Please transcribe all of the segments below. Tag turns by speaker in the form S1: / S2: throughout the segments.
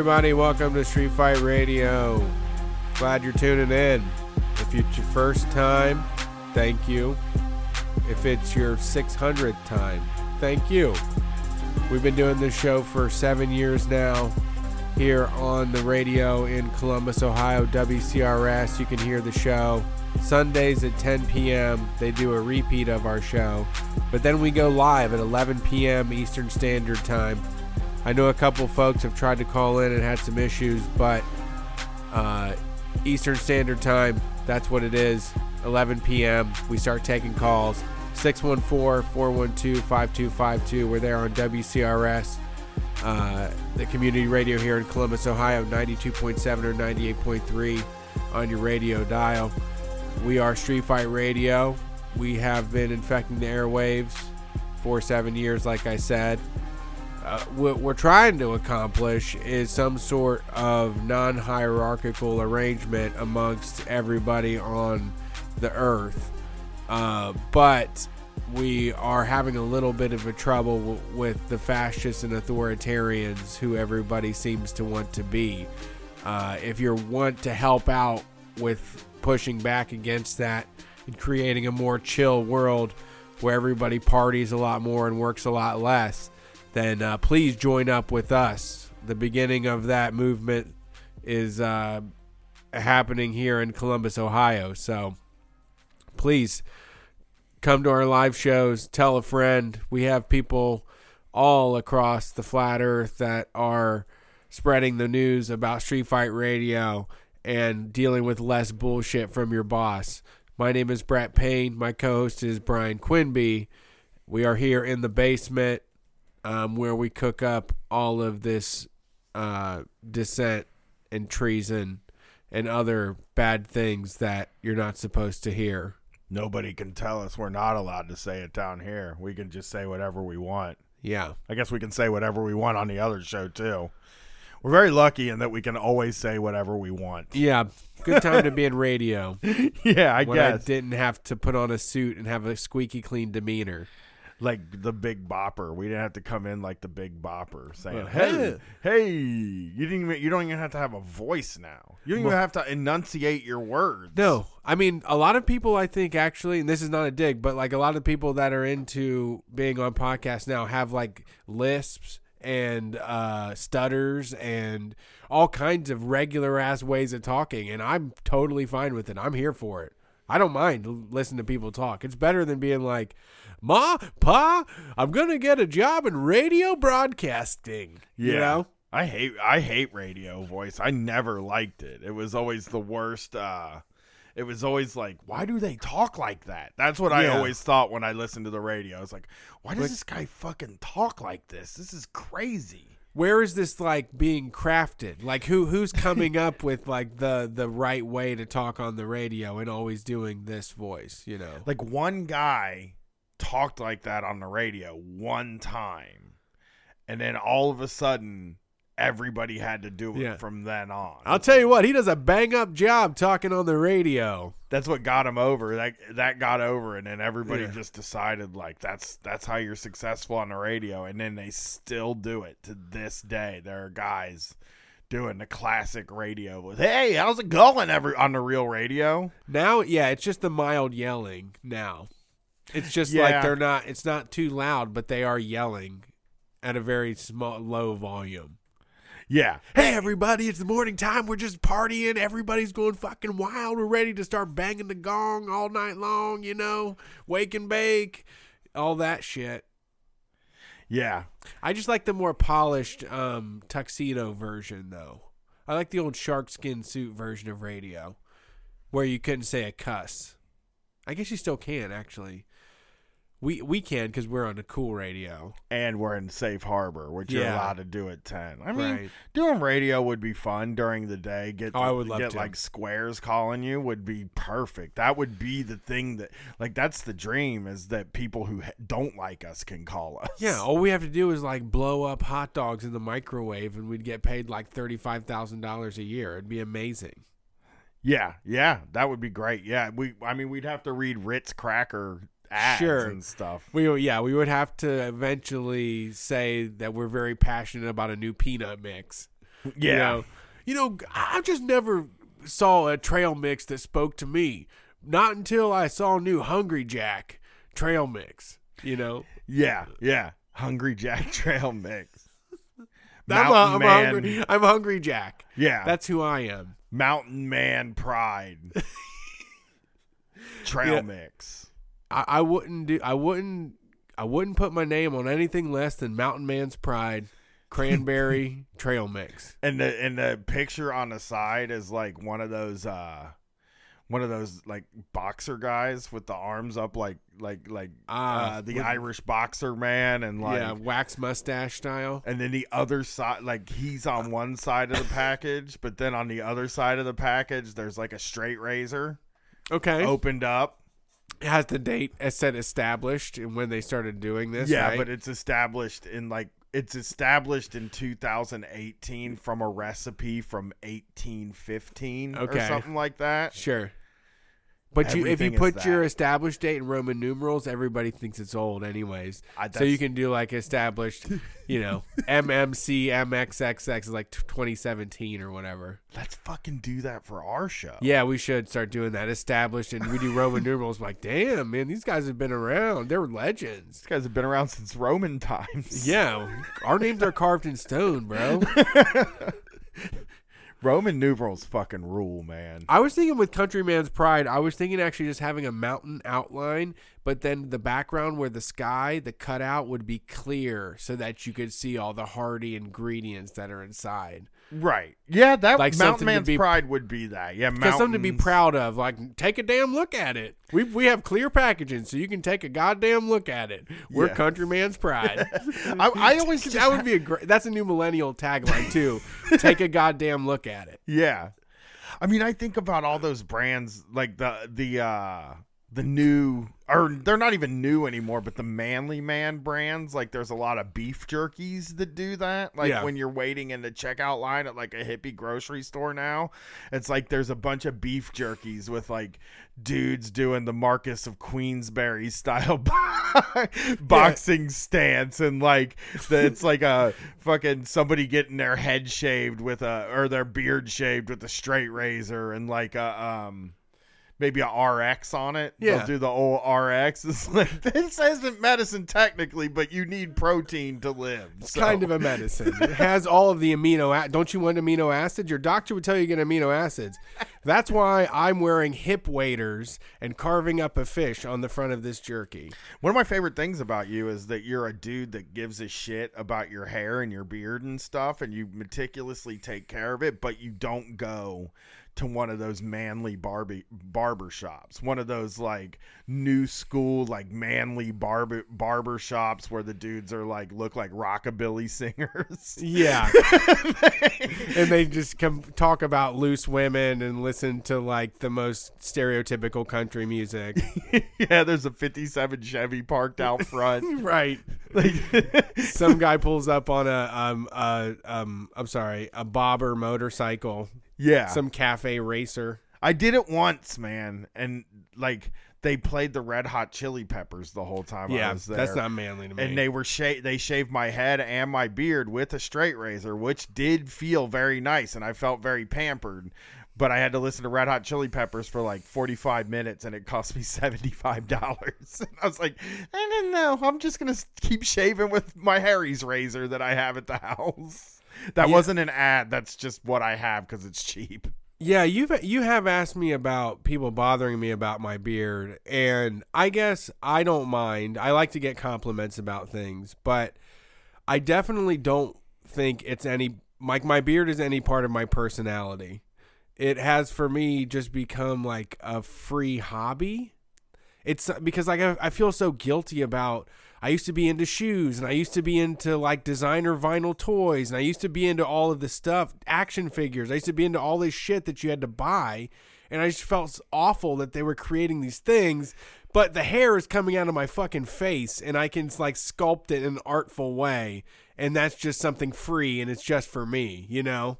S1: everybody. Welcome to Street Fight Radio. Glad you're tuning in. If it's your first time, thank you. If it's your 600th time, thank you. We've been doing this show for seven years now here on the radio in Columbus, Ohio, WCRS. You can hear the show Sundays at 10 p.m. They do a repeat of our show, but then we go live at 11 p.m. Eastern Standard Time. I know a couple folks have tried to call in and had some issues, but uh, Eastern Standard Time, that's what it is. 11 p.m. We start taking calls. 614 412 5252. We're there on WCRS, uh, the community radio here in Columbus, Ohio, 92.7 or 98.3 on your radio dial. We are Street Fight Radio. We have been infecting the airwaves for seven years, like I said. Uh, what we're trying to accomplish is some sort of non hierarchical arrangement amongst everybody on the earth. Uh, but we are having a little bit of a trouble w- with the fascists and authoritarians who everybody seems to want to be. Uh, if you want to help out with pushing back against that and creating a more chill world where everybody parties a lot more and works a lot less, then uh, please join up with us. The beginning of that movement is uh, happening here in Columbus, Ohio. So please come to our live shows, tell a friend. We have people all across the flat earth that are spreading the news about Street Fight Radio and dealing with less bullshit from your boss. My name is Brett Payne. My co host is Brian Quinby. We are here in the basement um, where we cook up all of this uh, dissent and treason and other bad things that you're not supposed to hear.
S2: Nobody can tell us we're not allowed to say it down here. We can just say whatever we want.
S1: Yeah.
S2: I guess we can say whatever we want on the other show too. We're very lucky in that we can always say whatever we want.
S1: Yeah. Good time to be in radio.
S2: yeah, I
S1: when
S2: guess.
S1: I didn't have to put on a suit and have a squeaky clean demeanor.
S2: Like the big bopper. We didn't have to come in like the big bopper saying,
S1: Well,
S2: "Hey,
S1: hey."
S2: you didn't even, you don't even have to have a voice now. You don't even have to enunciate your words."
S1: No, I mean a lot of people. I think actually, and this is not a dig, but like a lot of people that are into being on podcasts now have like lisps and uh, stutters and all kinds of regular ass ways of talking, and I'm totally fine with it. I'm here for it. I don't mind listening to people talk. It's better than being like, "Ma, Pa, I'm gonna get a job in radio broadcasting."
S2: Yeah.
S1: You know?
S2: I hate I hate radio voice. I never liked it. It was always the worst uh it was always like, why do they talk like that? That's what I always thought when I listened to the radio. I was like, why does
S1: Like-
S2: this guy fucking talk like this? This is crazy.
S1: where is this like being crafted like who who's coming up with like the the right way to talk on the radio and always doing this voice you know
S2: Like one guy talked like that on the radio one time. And then all of a sudden everybody had to do it
S1: Yeah.
S2: from then on.
S1: i'll tell you what he does a bang up job talking on the radio
S2: that's what got him over. That that got over, and then everybody
S1: Yeah.
S2: just decided like that's that's how you're successful on the radio, and then they still do it to this day. There are guys doing the classic radio with "Hey, how's it going?" Every on the real radio.
S1: now yeah it's just the mild yelling now it's just
S2: Yeah.
S1: like they're not it's not too loud but they are yelling at a very small low volume
S2: Yeah,
S1: Hey everybody, it's the morning time. We're just partying. Everybody's going fucking wild. We're ready to start banging the gong all night long, you know, wake and bake, all that shit.
S2: yeah,
S1: I just like the more polished um, tuxedo version though. I like the old shark skin suit version of radio where you couldn't say a cuss. I guess you still can actually. We we can because we're on a cool radio.
S2: and we're in safe harbor, which you're
S1: Yeah.
S2: allowed to do at ten. I mean,
S1: Right.
S2: doing radio would be fun during the day. Get
S1: Oh, I would love
S2: get
S1: to.
S2: like squares calling you would be perfect. That would be the thing that like that's the dream is that people who ha- don't like us can call us.
S1: Yeah, all we have to do is like blow up hot dogs in the microwave, and we'd get paid like thirty five thousand dollars a year. It'd be amazing.
S2: Yeah, yeah, that would be great. Yeah, we. I mean, we'd have to read Ritz cracker ads
S1: Sure.
S2: and stuff.
S1: We yeah, we would have to eventually say that we're very passionate about a new peanut mix.
S2: Yeah.
S1: You know, you know, I just never saw a trail mix that spoke to me. Not until I saw new Hungry Jack trail mix. You know,
S2: Yeah, yeah. Hungry Jack Trail Mix.
S1: I'm, a, I'm
S2: Man.
S1: hungry. I'm Hungry Jack.
S2: Yeah.
S1: That's who I am.
S2: Mountain Man Pride. Trail
S1: Yeah.
S2: Mix.
S1: I, I wouldn't do. I wouldn't. I wouldn't put my name on anything less than Mountain Man's Pride, Cranberry Trail Mix.
S2: And the and the picture on the side is like one of those uh one of those like boxer guys with the arms up like like like
S1: Ah,
S2: uh, the
S1: with-
S2: Irish boxer man and like
S1: yeah, wax mustache style.
S2: and then the other side like he's on one side of the package but then on the other side of the package there's like a straight razor
S1: Okay.
S2: opened up
S1: has the date as said established and when they started doing this.
S2: yeah
S1: right?
S2: but it's established in like it's established in 2018 from a recipe from 1815 or something like that
S1: sure. But you, if you put your established date in Roman numerals, everybody thinks it's old, anyways.
S2: I-
S1: so you can do like established, you know, MMC MXXX is like t- 2017 or whatever.
S2: let's fucking do that for our show
S1: Yeah, we should start doing that. Established, and we do Roman numerals. Like, damn, man, these guys have been around. They're legends.
S2: these guys have been around since roman times
S1: Yeah, our names are carved in stone, bro.
S2: roman numerals fucking rule man
S1: I was thinking with Countryman's Pride, I was thinking actually just having a mountain outline, but then the background where the sky, the cutout would be clear so that you could see all the hearty ingredients that are inside.
S2: Right yeah that
S1: Like
S2: mountain man's
S1: be-
S2: pride would be that yeah
S1: Because something to be proud of. Like, take a damn look at it. We we have clear packaging, so you can take a goddamn look at it. We're
S2: Yeah.
S1: Countryman's Pride.
S2: I, I always
S1: that would be a great. That's a new millennial tagline too. take a goddamn look at it.
S2: Yeah. I mean, I think about all those brands like the the uh the new or they're not even new anymore, but the Manly Man brands, like there's a lot of beef jerkies that do that. Like
S1: Yeah.
S2: when you're waiting in the checkout line at like a hippie grocery store now, it's like there's a bunch of beef jerkies with like dudes doing the Marquess of Queensberry style boxing stance and like the, it's like a fucking somebody getting their head shaved with a or their beard shaved with a straight razor and like a um maybe a RX on it.
S1: Yeah.
S2: They'll do the old RX. It's like this isn't medicine technically, but you need protein to live.
S1: It's
S2: so-
S1: kind of a medicine. It has all of the amino. A- Don't you want amino acids? Your doctor would tell you to get amino acids. That's why I'm wearing hip waders and carving up a fish on the front of this jerky.
S2: One of my favorite things about you is that you're a dude that gives a shit about your hair and your beard and stuff, and you meticulously take care of it, but you don't go to one of those manly barber barber shops, one of those like new school like manly barber barber shops where the dudes are like look like rockabilly singers.
S1: Yeah. and they just come talk about loose women and listen to like the most stereotypical country music.
S2: yeah, there's a 57 Chevy parked out front.
S1: right.
S2: like
S1: Some guy pulls up on a um uh um I'm sorry, a bobber motorcycle.
S2: Yeah.
S1: Some cafe racer.
S2: I did it once, man, and like they played the Red Hot Chili Peppers the whole time I
S1: Yeah,
S2: was there.
S1: that's not manly to me.
S2: and they were sha- they shaved my head and my beard with a straight razor, which did feel very nice, and I felt very pampered. But I had to listen to Red Hot Chili Peppers for like forty five minutes, and it cost me seventy five dollars. and I was like, I don't know, I'm just gonna keep shaving with my Harry's razor that I have at the house. That
S1: Yeah.
S2: wasn't an ad. That's just what I have because it's cheap.
S1: Yeah, you've you have asked me about people bothering me about my beard, and I guess I don't mind. I like to get compliments about things, but I definitely don't think it's any like my beard is any part of my personality. It has for me just become like a free hobby. It's because like I, I feel so guilty about. I used to be into shoes, and I used to be into like designer vinyl toys, and I used to be into all of this stuff, action figures. I used to be into all this shit that you had to buy, and I just felt awful that they were creating these things. But the hair is coming out of my fucking face, and I can like sculpt it in an artful way, and that's just something free, and it's just for me, you know.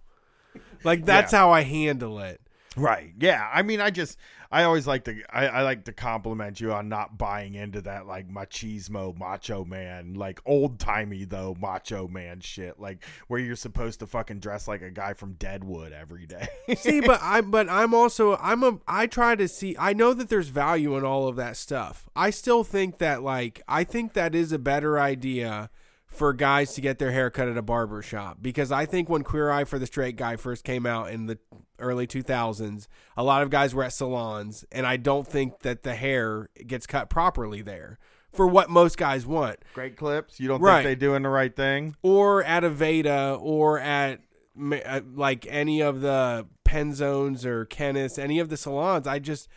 S1: Like that's
S2: Yeah.
S1: how I handle it.
S2: Right. Yeah. I mean, I just, I always like to, I, I like to compliment you on not buying into that like machismo, macho man, like old timey though macho man shit, like where you're supposed to fucking dress like a guy from Deadwood every day.
S1: see, but I but I'm also I'm a I try to see I know that there's value in all of that stuff. I still think that like I think that is a better idea for guys to get their hair cut at a barber shop because I think when Queer Eye for the Straight Guy first came out in the early 2000s, a lot of guys were at salons, and I don't think that the hair gets cut properly there for what most guys want.
S2: Great clips. You don't
S1: Right.
S2: think they're doing the right thing?
S1: Or at Aveda or at uh, like any of the Penzones or Kenneth's, any of the salons. I just,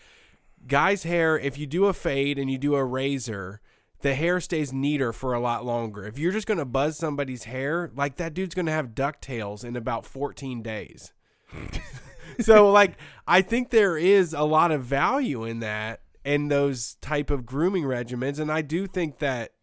S1: guys' hair, if you do a fade and you do a razor, the hair stays neater for a lot longer. If you're just going to buzz somebody's hair, like that dude's going to have ducktails in about 14 days. so like I think there is a lot of value in that and those type of grooming regimens and I do think that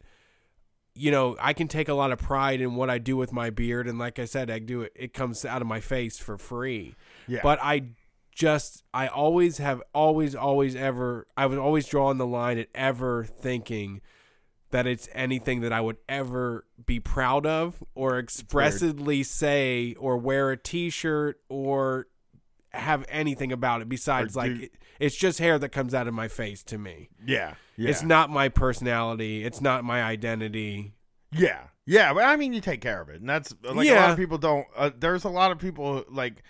S1: you know, I can take a lot of pride in what I do with my beard and like I said, I do it it comes out of my face for free.
S2: Yeah.
S1: But I just I always have always always ever I was always drawing the line at ever thinking that it's anything that I would ever be proud of or expressly say or wear a t-shirt or have anything about it besides
S2: Or
S1: like
S2: do-
S1: it, it's just hair that comes out of my face to me.
S2: yeah. Yeah.
S1: It's not my personality, it's not my identity.
S2: Yeah, yeah, but I mean, you take care of it, and that's like a lot of people don't. Uh, there's a lot of people like,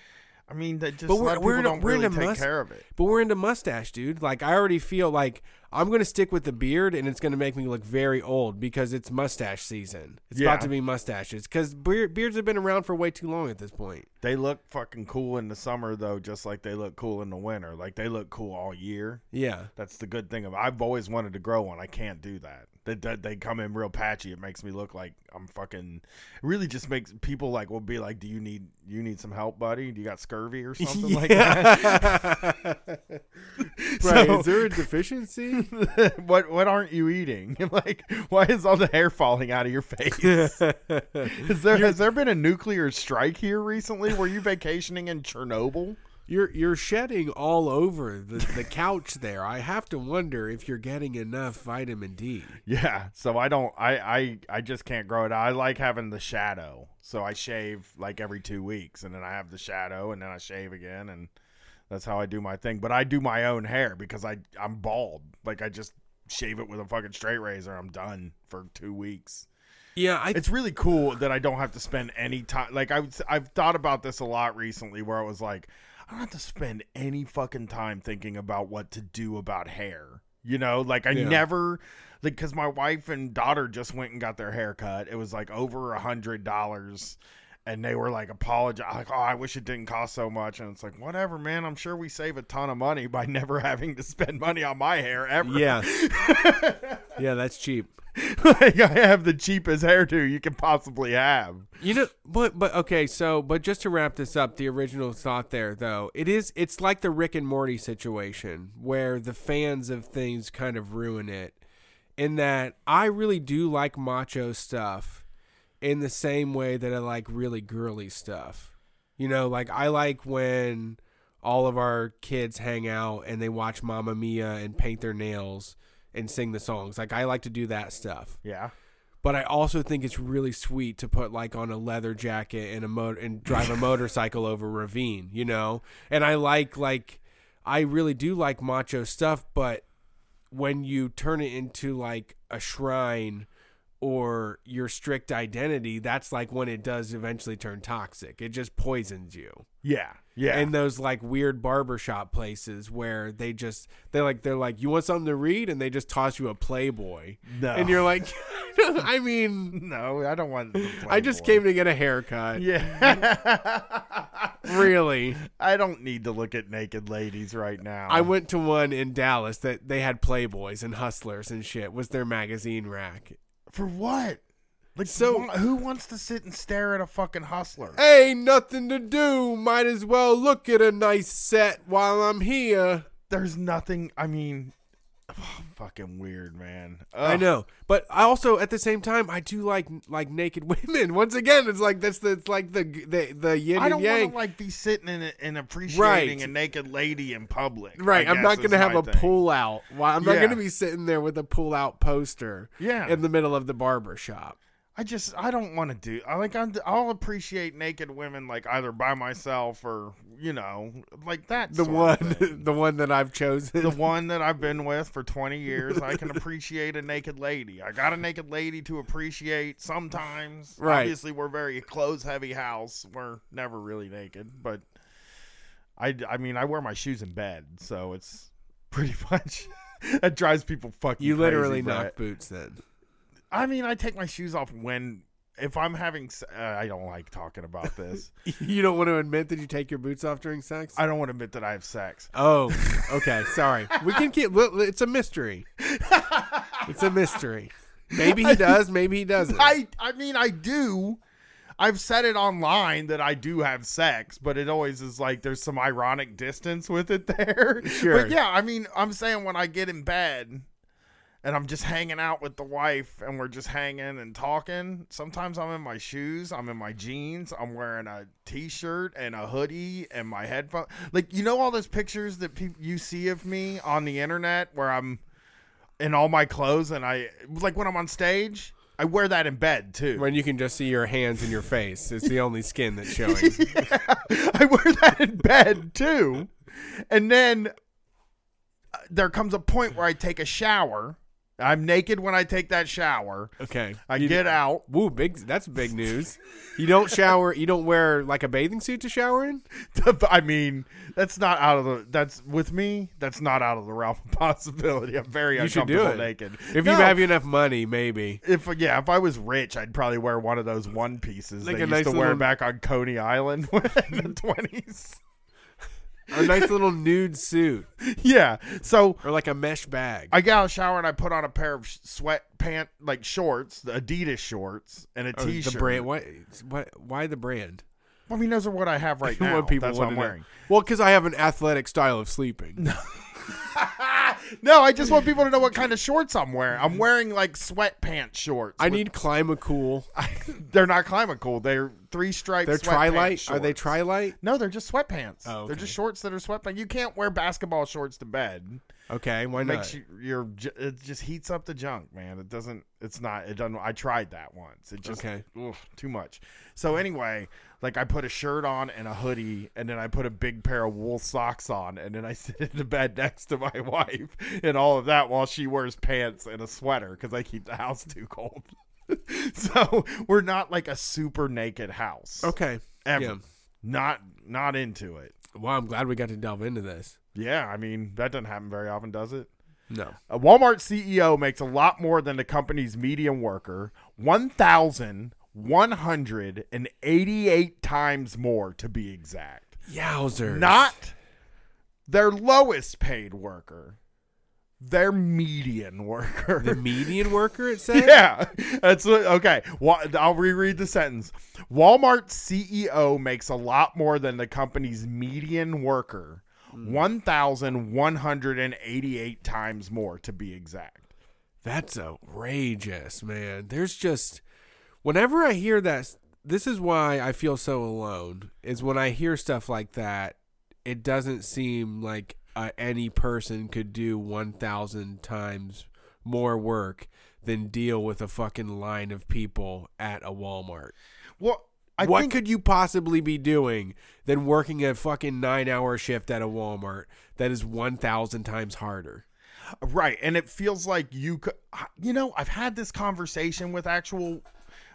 S2: I mean, that just
S1: But
S2: a lot
S1: we're-
S2: of
S1: we're
S2: people
S1: in a-
S2: don't
S1: we're in
S2: really
S1: a
S2: take
S1: must-
S2: care of it.
S1: But we're into mustache, dude. Like I already feel like I'm gonna stick with the beard, and it's gonna make me look very old because it's mustache season. It's
S2: Yeah.
S1: about to be mustaches because beard, beards have been around for way too long at this point.
S2: They look fucking cool in the summer though, just like they look cool in the winter. Like they look cool all year.
S1: Yeah,
S2: That's the good thing of. I've always wanted to grow one. I can't do that. They, they they come in real patchy. It makes me look like I'm fucking. Really just makes people like will be like, "Do you need you need some help, buddy? Do you got scurvy or something like that?"
S1: right.
S2: So-
S1: Is there a deficiency?
S2: what what aren't you eating? like, why is all the hair falling out of your face? Is there has there been a nuclear strike here recently? Were you vacationing in Chernobyl?
S1: You're you're shedding all over the, the couch there. I have to wonder if you're getting enough vitamin D.
S2: Yeah, so I don't I I I just can't grow it. out. I like having the shadow. So I shave like every 2 weeks and then I have the shadow and then I shave again and that's how I do my thing. But I do my own hair because I I'm bald. Like I just shave it with a fucking straight razor. I'm done for 2 weeks.
S1: Yeah, I
S2: it's really cool that I don't have to spend any time. Like I, I've thought about this a lot recently, where I was like, I don't have to spend any fucking time thinking about what to do about hair. You know, like I
S1: Yeah.
S2: never, like, because my wife and daughter just went and got their hair cut. It was like over a hundred dollars. And they were like, apologize. Like, oh, I wish it didn't cost so much. And it's like, whatever, man. I'm sure we save a ton of money by never having to spend money on my hair ever.
S1: yeah, yeah, that's cheap.
S2: like, I have the cheapest hairdo you can possibly have.
S1: You know, but but okay, so but just to wrap this up, the original thought there though, it is it's like the Rick and Morty situation where the fans of things kind of ruin it. In that I really do like macho stuff in the same way that I like really girly stuff. You know, like I like when all of our kids hang out and they watch Mamma Mia and paint their nails and sing the songs. Like I like to do that stuff
S2: Yeah.
S1: but I also think it's really sweet to put like on a leather jacket and a motor and drive a motorcycle over a ravine, you know. And I like like I really do like macho stuff, but when you turn it into like a shrine or your strict identity, that's like when it does eventually turn toxic. It just poisons you
S2: Yeah. Yeah.
S1: in those like weird barbershop places where they just they like they're like you want something to read and they just toss you a playboy
S2: no.
S1: and you're like i mean
S2: no, I don't want.
S1: i just came to get a haircut
S2: Yeah.
S1: really
S2: I don't need to look at naked ladies right now.
S1: i went to one in dallas that they had playboys and hustlers and shit was their magazine rack
S2: for what? Like,
S1: So-
S2: who wants to sit and stare at a fucking hustler?
S1: ain't nothing to do might as well look at a nice set while i'm here
S2: There's nothing. I mean, fucking weird, man.
S1: I know, but I also at the same time I do like like naked women. Once again, it's like that's the it's like the the the yin
S2: I don't want to like be sitting in it and appreciating
S1: Right.
S2: a naked lady in public.
S1: Right,
S2: I
S1: I'm not gonna have a
S2: thing.
S1: pull out. I'm not
S2: Yeah.
S1: gonna be sitting there with a pull out poster
S2: Yeah,
S1: in the middle of the barber shop.
S2: I just I don't want to do. I like I'm, I'll appreciate naked women like either by myself or you know like that.
S1: The one, the one that I've chosen.
S2: the one that I've been with for 20 years, I can appreciate a naked lady. I got a naked lady to appreciate sometimes.
S1: Right.
S2: Obviously, we're very clothes heavy house. We're never really naked, but I, I mean, I wear my shoes in bed, so it's pretty much that drives people fucking.
S1: you literally knock boots then.
S2: I mean, I take my shoes off when if I'm having. Uh, I don't like talking about this.
S1: You don't want to admit that you take your boots off during sex.
S2: I don't want to admit that I have sex.
S1: oh, okay. Sorry. We can keep. It's a mystery. It's a mystery. Maybe he does. Maybe he doesn't.
S2: I I mean I do. I've said it online that I do have sex, but it always is like there's some ironic distance with it there.
S1: Sure.
S2: But yeah, I mean, I'm saying when I get in bed and I'm just hanging out with the wife and we're just hanging and talking, sometimes I'm in my shoes, I'm in my jeans, I'm wearing a t-shirt and a hoodie and my headphones. Like you know all those pictures that people you see of me on the internet where I'm in all my clothes and I like when I'm on stage, I wear that in bed too.
S1: when you can just see your hands and your face. It's the only skin that's showing.
S2: yeah, I wear that in bed too. And then uh, there comes a point where I take a shower. I'm naked when I take that shower.
S1: Okay.
S2: I
S1: You-
S2: get out.
S1: Woo, big. That's big news. You don't shower. You don't wear like a bathing suit to shower in.
S2: I mean, that's not out of the. That's with me. That's not out of the realm of possibility. I'm very
S1: You should do
S2: uncomfortable
S1: it.
S2: naked.
S1: If
S2: No,
S1: you have enough money, maybe.
S2: if yeah, if I was rich, I'd probably wear one of those one pieces
S1: Like
S2: they used
S1: nice
S2: to wear
S1: little-
S2: back on Coney Island in the twenties.
S1: A nice little nude suit
S2: Yeah. So
S1: or like a mesh bag.
S2: I get out of the shower and I put on a pair of sweat pant like shorts, the Adidas shorts, and a
S1: Oh,
S2: t-shirt.
S1: the brand. Why? Why? Why the brand?
S2: I mean, those are what I have right now.
S1: want people
S2: That's what I'm
S1: know.
S2: wearing.
S1: Well, because I have an athletic style of sleeping.
S2: no, I just want people to know what kind of shorts I'm wearing. I'm wearing like sweatpants shorts.
S1: I
S2: with-
S1: need Climacool.
S2: they're not climate cool. They're three stripes.
S1: They're Trilight. Are they. Trilight?
S2: No, they're just sweatpants.
S1: Oh,
S2: They're just shorts that are sweatpants. You can't wear basketball shorts to bed.
S1: Okay, why
S2: It
S1: not?
S2: makes you your j- it just heats up the junk, man. It doesn't. It's not. It doesn't. I tried that once. It just
S1: Okay.
S2: ugh, too much. So anyway, like I put a shirt on and a hoodie, and then I put a big pair of wool socks on, and then I sit in the bed next to my wife, and all of that while she wears pants and a sweater because I keep the house too cold. so we're not like a super naked house.
S1: okay.
S2: Ever.
S1: Yeah.
S2: Not not into it.
S1: Well, I'm glad we got to delve into this.
S2: Yeah, I mean that doesn't happen very often, does it?
S1: No.
S2: A Walmart CEO makes a lot more than the company's median worker, 1,188 times more to be exact.
S1: Yowzers.
S2: Not their lowest paid worker, their median worker.
S1: the median worker, it says?
S2: Yeah, that's what, okay. I'll reread the sentence. Walmart CEO makes a lot more than the company's median worker, hmm. one thousand one hundred and eighty-eight times more to be exact.
S1: That's outrageous, man. There's just whenever I hear that this is why I feel so alone is when I hear stuff like that, it doesn't seem like uh, any person could do 1000 times more work than deal with a fucking line of people at a Walmart.
S2: Well, I
S1: what
S2: think
S1: could you possibly be doing than working a fucking 9-hour shift at a Walmart that is 1000 times harder?
S2: right, and it feels like you could. You know, I've had this conversation with actual.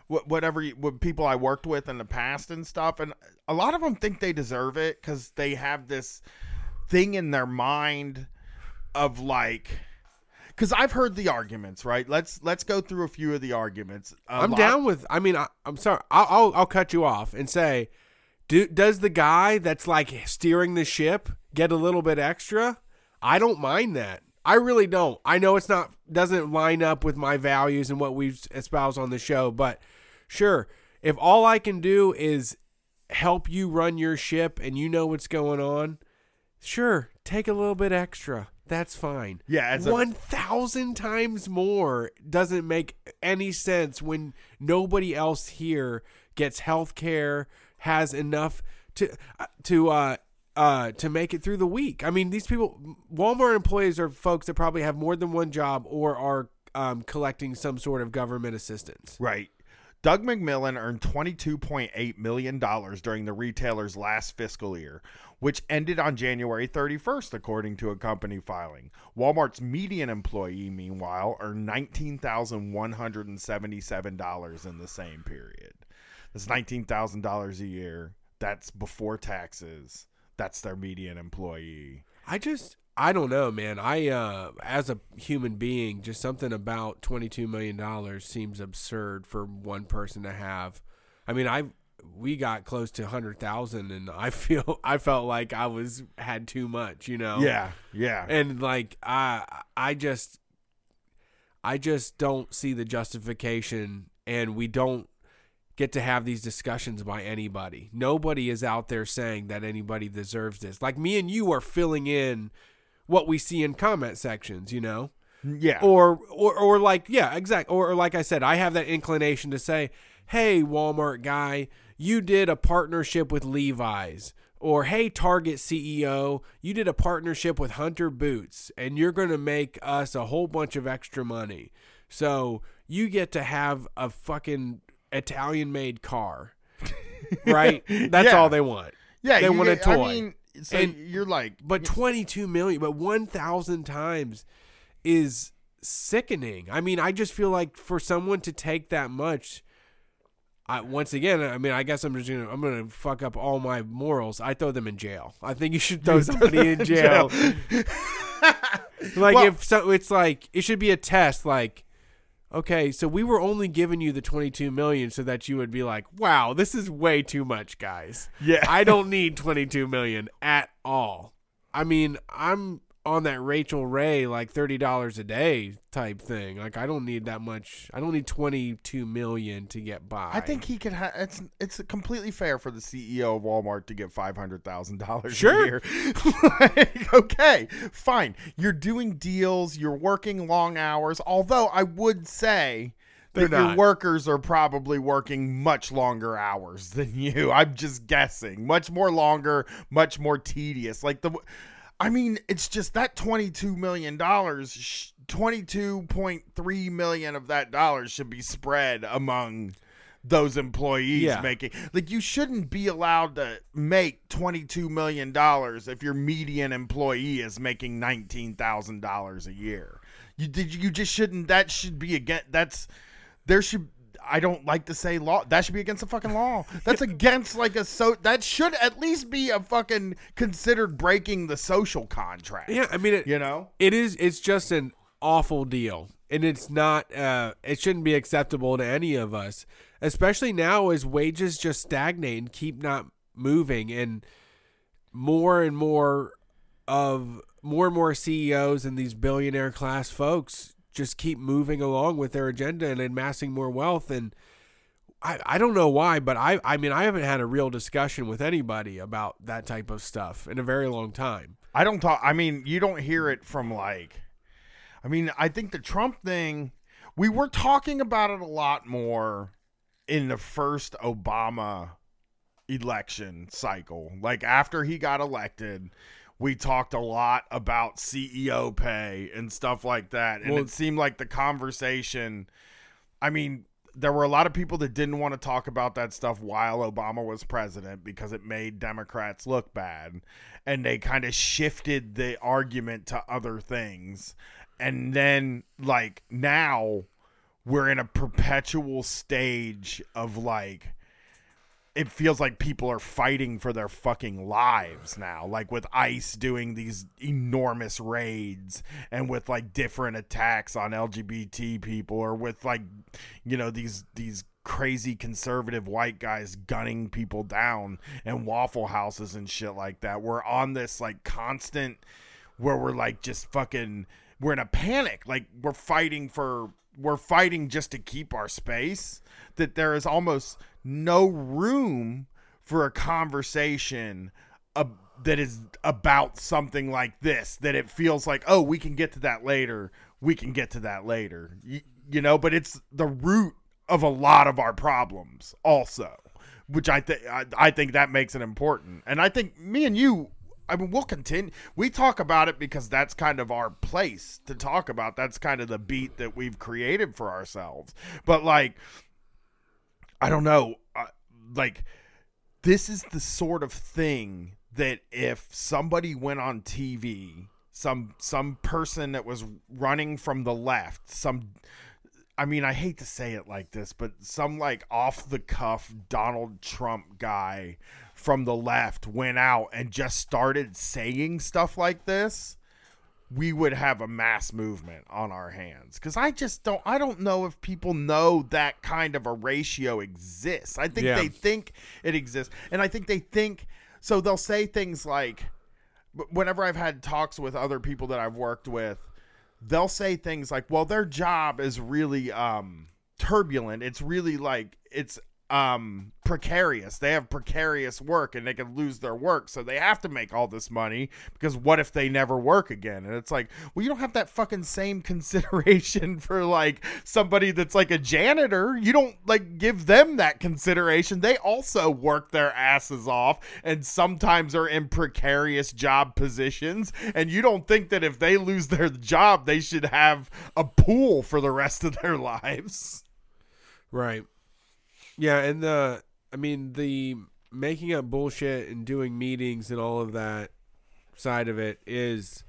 S2: Whatever people I worked with in the past and stuff, and a lot of them think they deserve it because they have this thing in their mind of like because I've heard the arguments, right? Let's let's go through a few of the arguments.
S1: I'm
S2: lot-
S1: down with. I mean, I, I'm sorry. I'll, I'll I'll cut you off and say, do does the guy that's like steering the ship get a little bit extra? I don't mind that. I really don't. I know it's not doesn't line up with my values and what we've espoused on the show, but sure, if all I can do is help you run your ship and you know what's going on, sure, take a little bit extra. That's fine.
S2: Yeah, as a-
S1: one thousand times more doesn't make any sense when nobody else here gets health care, has enough to uh, to uh uh to make it through the week. I mean, these people, Walmart employees are folks that probably have more than one job or are um, collecting some sort of government assistance.
S2: Right. Doug McMillon earned $22.8 million during the retailer's last fiscal year, which ended on January 31st, according to a company filing. Walmart's median employee, meanwhile, earned $19,177 in the same period. That's $19,000 a year. That's before taxes. That's their median employee.
S1: I just I don't know, man. I uh as a human being, just something about 22 million dollars seems absurd for one person to have. I mean, I we got close to 100,000 and I feel I felt like I was had too much, you know.
S2: Yeah, yeah.
S1: And like I I just I just don't see the justification and we don't get to have these discussions by anybody. Nobody is out there saying that anybody deserves this. Like me and you are filling in what we see in comment sections, you know?
S2: Mm, yeah.
S1: Or or or like yeah, exact or, or like I said, I have that inclination to say, "Hey, Walmart guy, you did a partnership with Levi's." Or hey, Target CEO, you did a partnership with Hunter Boots, and you're going to make us a whole bunch of extra money. So you get to have a fucking Italian made car. Right? That's
S2: Yeah.
S1: all they want.
S2: yeah,
S1: they
S2: you
S1: want a toy.
S2: I mean, so
S1: And-
S2: you're like,
S1: But 22 million, but 1,000 times is sickening. I mean, I just feel like for someone to take that much, I, once again, I mean, I guess I'm just gonna I'm gonna fuck up all my morals. I throw them in jail. I think you should throw somebody in jail. like
S2: Well-
S1: if so, it's like it should be a test. Like, okay, so we were only giving you the 22 million so that you would be like, wow, this is way too much, guys.
S2: Yeah.
S1: I don't need 22 million at all. I mean, I'm on that Rachael Ray like $30 a day type thing. Like I don't need that much. I don't need 22 million to get by.
S2: I think he could have. It's it's completely fair for the CEO of Walmart to get five hundred thousand dollars
S1: Sure.
S2: a year. like, okay, fine. You're doing deals. You're working long hours. Although I would say
S1: They're
S2: that your
S1: not.
S2: workers are probably working much longer hours than you. I'm just guessing. Much more longer. Much more tedious. Like the. I mean, it's just that twenty-two million dollars, twenty-two point three million of that dollars should be spread among those employees
S1: Yeah.
S2: making. Like, you shouldn't be allowed to make twenty-two million dollars if your median employee is making nineteen thousand dollars a year. You did. You just shouldn't. That should be again. That's there should. I don't like to say law. That should be against the fucking law. That's against like a so. That should at least be a fucking considered breaking the social contract.
S1: Yeah, I mean it,
S2: You know.
S1: it is it's just an awful deal and it's not uh it shouldn't be acceptable to any of us especially now as wages just stagnate and keep not moving and more and more of more and more CEOs and these billionaire class folks just keep moving along with their agenda and amassing more wealth and I, I don't know why, but I I mean I haven't had a real discussion with anybody about that type of stuff in a very long time.
S2: I don't talk. I mean, you don't hear it from like. I mean, I think the Trump thing. We were talking about it a lot more in the first Obama election cycle. Like after he got elected, we talked a lot about CEO pay and stuff like that. And
S1: Well-
S2: it seemed like the conversation. I mean, there were a lot of people that didn't want to talk about that stuff while Obama was president because it made Democrats look bad. And they kind of shifted the argument to other things. And then, like, now we're in a perpetual stage of like, it feels like people are fighting for their fucking lives now like with ice doing these enormous raids and with like different attacks on lgbt people or with like you know these these crazy conservative white guys gunning people down and waffle houses and shit like that. We're on this like constant where we're like just fucking we're in a panic. Like we're fighting for we're fighting just to keep our space. That there is almost no room for a conversation that is about something like this that it feels like oh we can get to that later we can get to that later you, you know but it's the root of a lot of our problems also which i think I think that makes it important and i think me and you I mean, we'll continue. We talk about it because that's kind of our place to talk about. That's kind of the beat that we've created for ourselves. But like, I don't know. Uh, like, this is the sort of thing that if somebody went on TV, some some person that was running from the left, some I mean, I hate to say it like this, but some like off the cuff Donald Trump guy from the left went out and just started saying stuff like this, we would have a mass movement on our hands. Cuz I just don't I don't know if people know that kind of a ratio exists. I think
S1: Yeah.
S2: they think it exists. And I think they think so they'll say things like whenever I've had talks with other people that I've worked with, they'll say things like, "Well, their job is really um turbulent. It's really like it's um precarious. They have precarious work and they can lose their work, so they have to make all this money because what if they never work again?" And it's like, "Well, you don't have that fucking same consideration for like somebody that's like a janitor. You don't like give them that consideration. They also work their asses off and sometimes are in precarious job positions, and you don't think that if they lose their job, they should have a pool for the rest of their lives."
S1: Right. Yeah, and the I mean the making up bullshit and doing meetings and all of that side of it is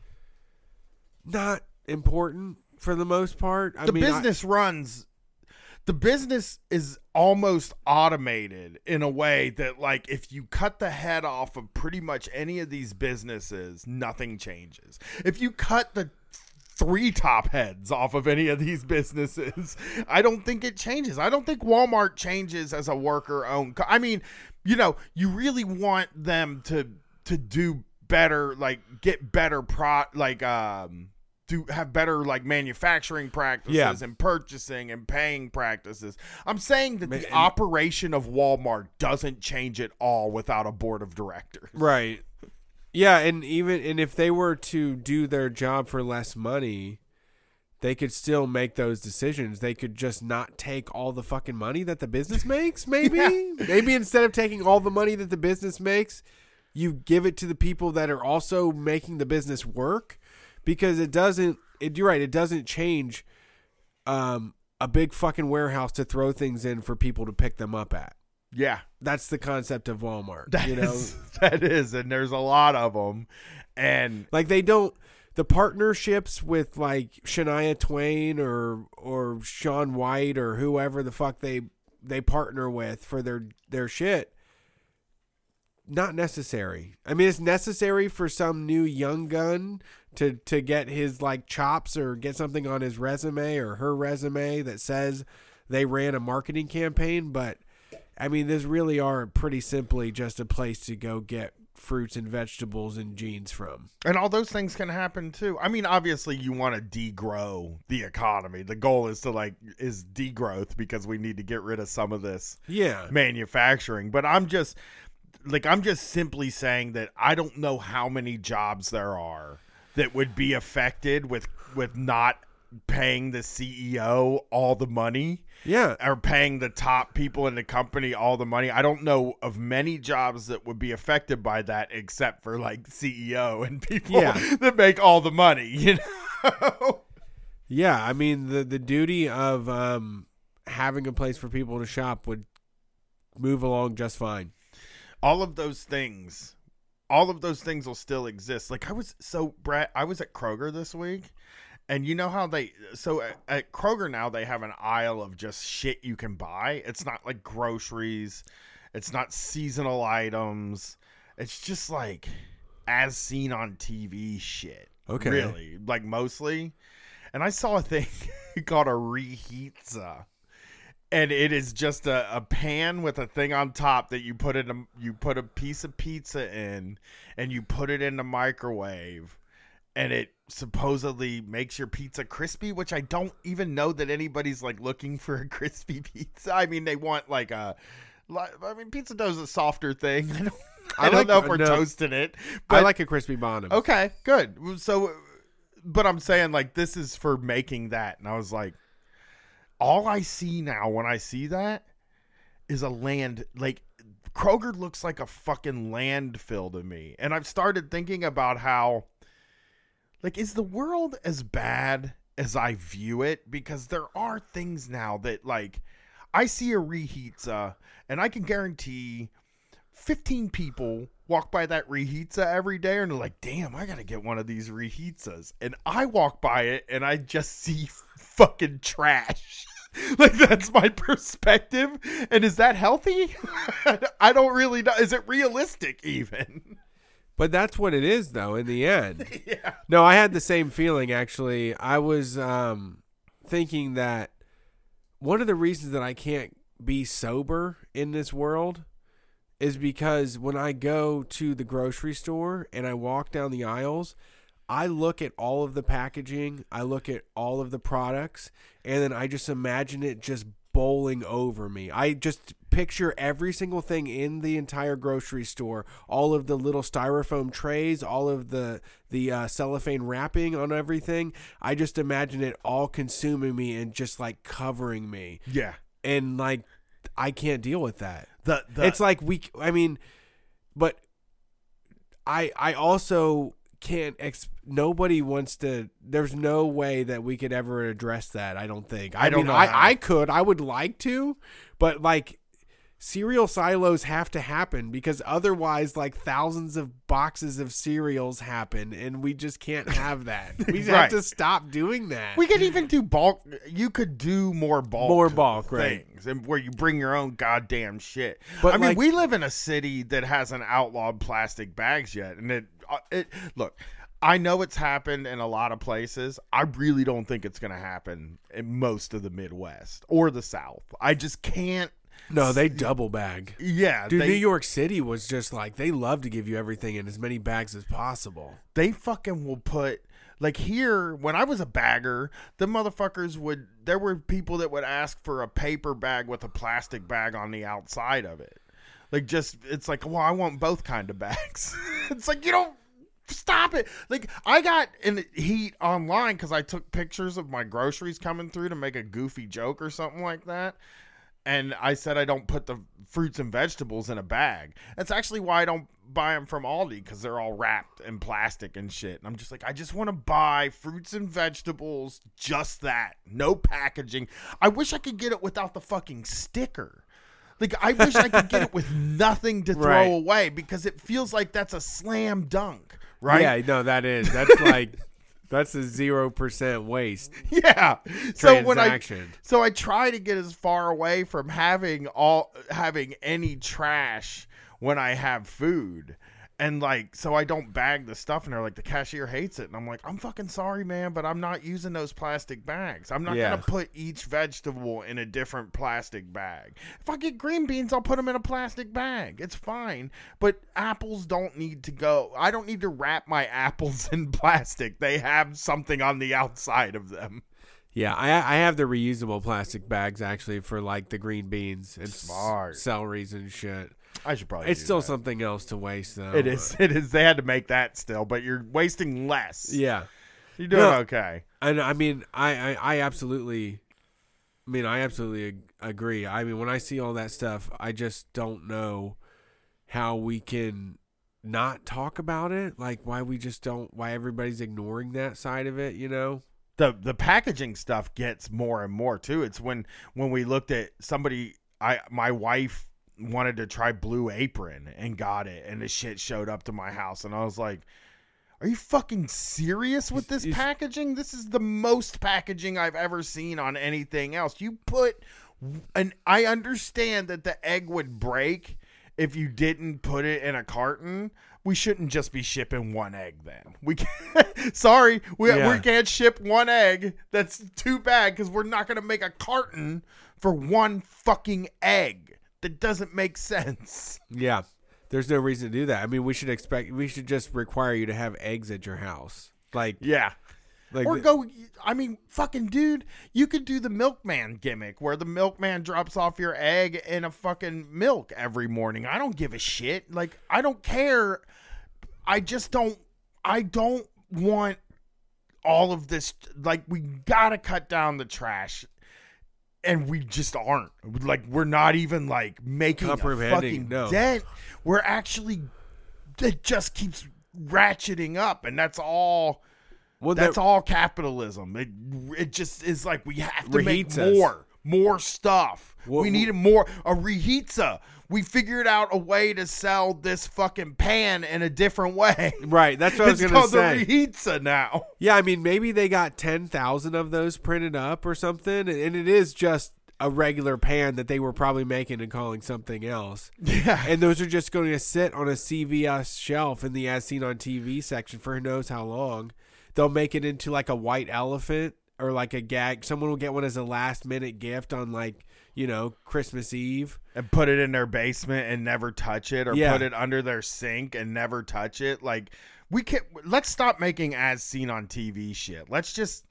S1: not important for the most part. I
S2: the
S1: mean, I-
S2: business runs the business is almost automated in a way that like if you cut the head off of pretty much any of these businesses nothing changes if you cut the three top heads off of any of these businesses i don't think it changes i don't think walmart changes as a worker owned co- i mean you know you really want them to to do better like get better pro like um to have better like manufacturing practices
S1: Yeah.
S2: and purchasing and paying practices. I'm saying that the
S1: and-
S2: operation of Walmart doesn't change at all without a board of directors.
S1: Right. Yeah, and even and if they were to do their job for less money, they could still make those decisions. They could just not take all the fucking money that the business makes, maybe?
S2: Yeah.
S1: Maybe instead of taking all the money that the business makes, you give it to the people that are also making the business work because it doesn't it, you're right, it doesn't change um a big fucking warehouse to throw things in for people to pick them up at.
S2: Yeah,
S1: That's the concept of Walmart.
S2: that
S1: you know,
S2: is- that is, and there's a lot of them, and
S1: Like they don't the partnerships with like Shania Twain or or Shaun White or whoever the fuck they they partner with for their their shit. Not necessary. I mean, it's necessary for some new young gun to to get his like chops or get something on his resume or her resume that says they ran a marketing campaign. But I mean, these really are pretty simply just a place to go get fruits and vegetables and jeans from.
S2: and all those things can happen too. I mean, obviously, you want to degrow the economy. The goal is to like is degrowth because we need to get rid of some of this
S1: Yeah.
S2: manufacturing. But I'm just like I'm just simply saying that I don't know how many jobs there are that would be affected with with not paying the CEO all the money
S1: Yeah.
S2: or paying the top people in the company all the money. I don't know of many jobs that would be affected by that except for like CEO and people
S1: Yeah.
S2: that make all the money, you know.
S1: Yeah. I mean, the, the duty of um, having a place for people to shop would move along just fine.
S2: all of those things all of those things will still exist like i was so brett i was at kroger this week and you know how they so at, at kroger now they have an aisle of just shit you can buy. It's not like groceries. It's not seasonal items. It's just like as seen on tv shit.
S1: Okay.
S2: really. Like mostly. And i saw a thing called a reheatza and it is just a, a pan with a thing on top that you put in a, you put a piece of pizza in and you put it in the microwave and it supposedly makes your pizza crispy which i don't even know that anybody's like looking for a crispy pizza i mean they want like a I mean, pizza dough is a softer thing. I don't,
S1: I
S2: I don't
S1: like-
S2: know if we're
S1: no.
S2: toasting it. But, I
S1: like a crispy bottom.
S2: okay, good. So, but I'm saying like this is for making that, and I was like, all I see now when I see that is a land like Kroger looks like a fucking landfill to me, and I've started thinking about how like is the world as bad as I view it because there are things now that like I see a reheatza and I can guarantee 15 people walk by that reheatza every day and they're like, damn, I gotta get one of these reheatsas. And I walk by it and I just see fucking trash. like that's my perspective. And is that healthy? I don't really know. Is it realistic even?
S1: But that's what it is, though. In the end,
S2: yeah.
S1: no, I had the same feeling. Actually, I was um, thinking that one of the reasons that I can't be sober in this world is because when I go to the grocery store and I walk down the aisles, I look at all of the packaging, I look at all of the products, and then I just imagine it just bowling over me. I just picture every single thing in the entire grocery store, all of the little styrofoam trays, all of the the uh, cellophane wrapping on everything. I just imagine it all consuming me and just like covering me,
S2: Yeah.
S1: and like I can't deal with that
S2: The, the
S1: it's like we i mean but i i also can't ex- nobody wants to there's no way that we could ever address that i don't think. I,
S2: I don't
S1: mean
S2: know
S1: i i could i would like to but like cereal silos have to happen because otherwise like thousands of boxes of cereals happen and we just can't have that we
S2: Right.
S1: have to stop doing that
S2: we could even do bulk. You could do more bulk,
S1: More bulk, right.
S2: things, and where you bring your own goddamn shit.
S1: But,
S2: I mean, we live in a city that hasn't outlawed plastic bags yet, and it, uh, it. Look, I know it's happened in a lot of places. I really don't think it's going to happen in most of the Midwest or the South. I just can't.
S1: No they double bag
S2: Yeah,
S1: Dude,
S2: they,
S1: New York City was just like they love to give you everything in as many bags as possible.
S2: they fucking will put like here when I was a bagger, the motherfuckers would there were people that would ask for a paper bag with a plastic bag on the outside of it. Like just it's like, well, I want both kind of bags. it's like you don't stop it. Like I got in heat online cuz I took pictures of my groceries coming through to make a goofy joke or something like that. And I said I don't put the fruits and vegetables in a bag. That's actually why I don't buy them from Aldi because they're all wrapped in plastic and shit. And I'm just like, I just want to buy fruits and vegetables, just that, no packaging. I wish I could get it without the fucking sticker. Like I wish I could get it with nothing to throw
S1: Right.
S2: away because it feels like that's a slam dunk, right?
S1: Yeah, no, that is. That's like that's a zero percent waste
S2: Yeah. So when I. So I try to get as far away from having all having any trash when I have food. And like so I don't bag the stuff and they're like the cashier hates it and I'm like I'm fucking sorry man but I'm not using those plastic bags. I'm not
S1: Yeah.
S2: going to put each vegetable in a different plastic bag. If I get green beans I'll put them in a plastic bag. It's fine. But apples don't need to go. I don't need to wrap my apples in plastic. They have something on the outside of them.
S1: Yeah, I I have the reusable plastic bags actually for like the green beans and
S2: Smart.
S1: celeries and shit.
S2: I should probably
S1: It's still
S2: that.
S1: something else to waste though.
S2: It is. It is. They had to make that still, but you're wasting less.
S1: Yeah.
S2: You're doing
S1: No.
S2: okay.
S1: And I mean, I, I, I absolutely, I mean, I absolutely agree. I mean, when I see all that stuff, I just don't know how we can not talk about it. Like, why we just don't, why everybody's ignoring that side of it, you know?
S2: The the packaging stuff gets more and more too. It's when when we looked at somebody I my wife wanted to try Blue Apron and got it and the shit showed up to my house and I was like are you fucking serious with this packaging? This is the most packaging I've ever seen on anything else. You put and I understand that the egg would break if you didn't put it in a carton. We shouldn't just be shipping one egg then. We can't, sorry, we,
S1: Yeah.
S2: we can't ship one egg. That's too bad because we're not going to make a carton for one fucking egg. That doesn't make sense.
S1: Yeah. There's no reason to do that. I mean, we should expect, we should just require you to have eggs at your house. Like,
S2: Yeah.
S1: Like
S2: or
S1: the-
S2: go I mean, fucking dude, you could do the milkman gimmick where the milkman drops off your egg in a fucking milk every morning. I don't give a shit. Like I don't care. I just don't I don't want all of this like we got to cut down the trash. And we just aren't. Like we're not even like making a fucking
S1: no.
S2: dent. We're actually it just keeps ratcheting up and that's all
S1: well,
S2: that's
S1: that-
S2: all capitalism. It it just is like we have to make
S1: Reheats us.
S2: more, more stuff.
S1: What-
S2: we needed more. A reheatsa. We figured out a way to sell this fucking pan in a different way.
S1: Right, that's what I was gonna say.
S2: It's called the reheatsa now.
S1: Yeah, I mean, maybe they got 10,000 of those printed up or something, and it is just a regular pan that they were probably making and calling something else.
S2: Yeah.
S1: And those are just going to sit on a CVS shelf in the as seen on TV section for who knows how long. They'll make it into like a white elephant or like a gag. Someone will get one as a last minute gift on like, you know, Christmas Eve.
S2: and put it in their basement and never touch it, or
S1: Yeah.
S2: put it under their sink and never touch it. Like we can't, Let's stop making as seen on TV shit. Let's just.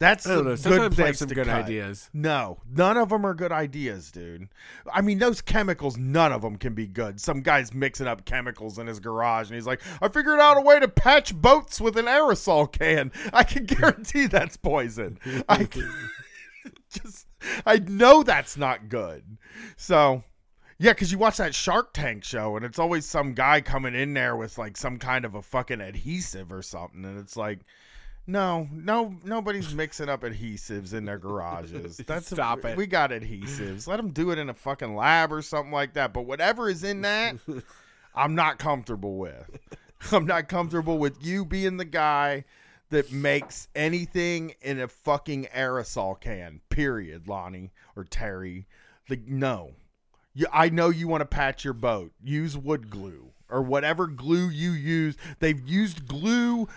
S2: That's
S1: I don't
S2: a
S1: know.
S2: good
S1: Sometimes they have some good
S2: cut.
S1: ideas.
S2: No, none of them are good ideas, dude. I mean, those chemicals, none of them can be good. Some guy's mixing up chemicals in his garage, and he's like, "I figured out a way to patch boats with an aerosol can. I can guarantee that's poison. I can, just, I know that's not good." So, yeah, because you watch that Shark Tank show, and it's always some guy coming in there with like some kind of a fucking adhesive or something, and it's like. No, no, nobody's mixing up adhesives in their garages. That's
S1: Stop it.
S2: We got adhesives. Let them do it in a fucking lab or something like that. But whatever is in that, I'm not comfortable with. I'm not comfortable with you being the guy that makes anything in a fucking aerosol can. Period, Lonnie or Terry. Like no, you, I know you want to patch your boat. Use wood glue or whatever glue you use. They've used glue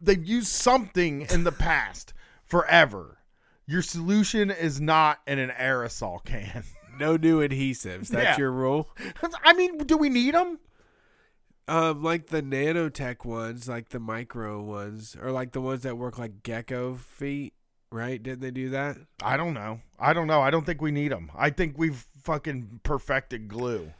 S2: they've used something in the past forever. Your solution is not in an aerosol can.
S1: No new adhesives. That's
S2: Yeah.
S1: your rule.
S2: I mean, do we need them?
S1: Um, like the nanotech ones, like the micro ones, or like the ones that work like gecko feet, right? Didn't they do that?
S2: I don't know. I don't know. I don't think we need them. I think we've fucking perfected glue.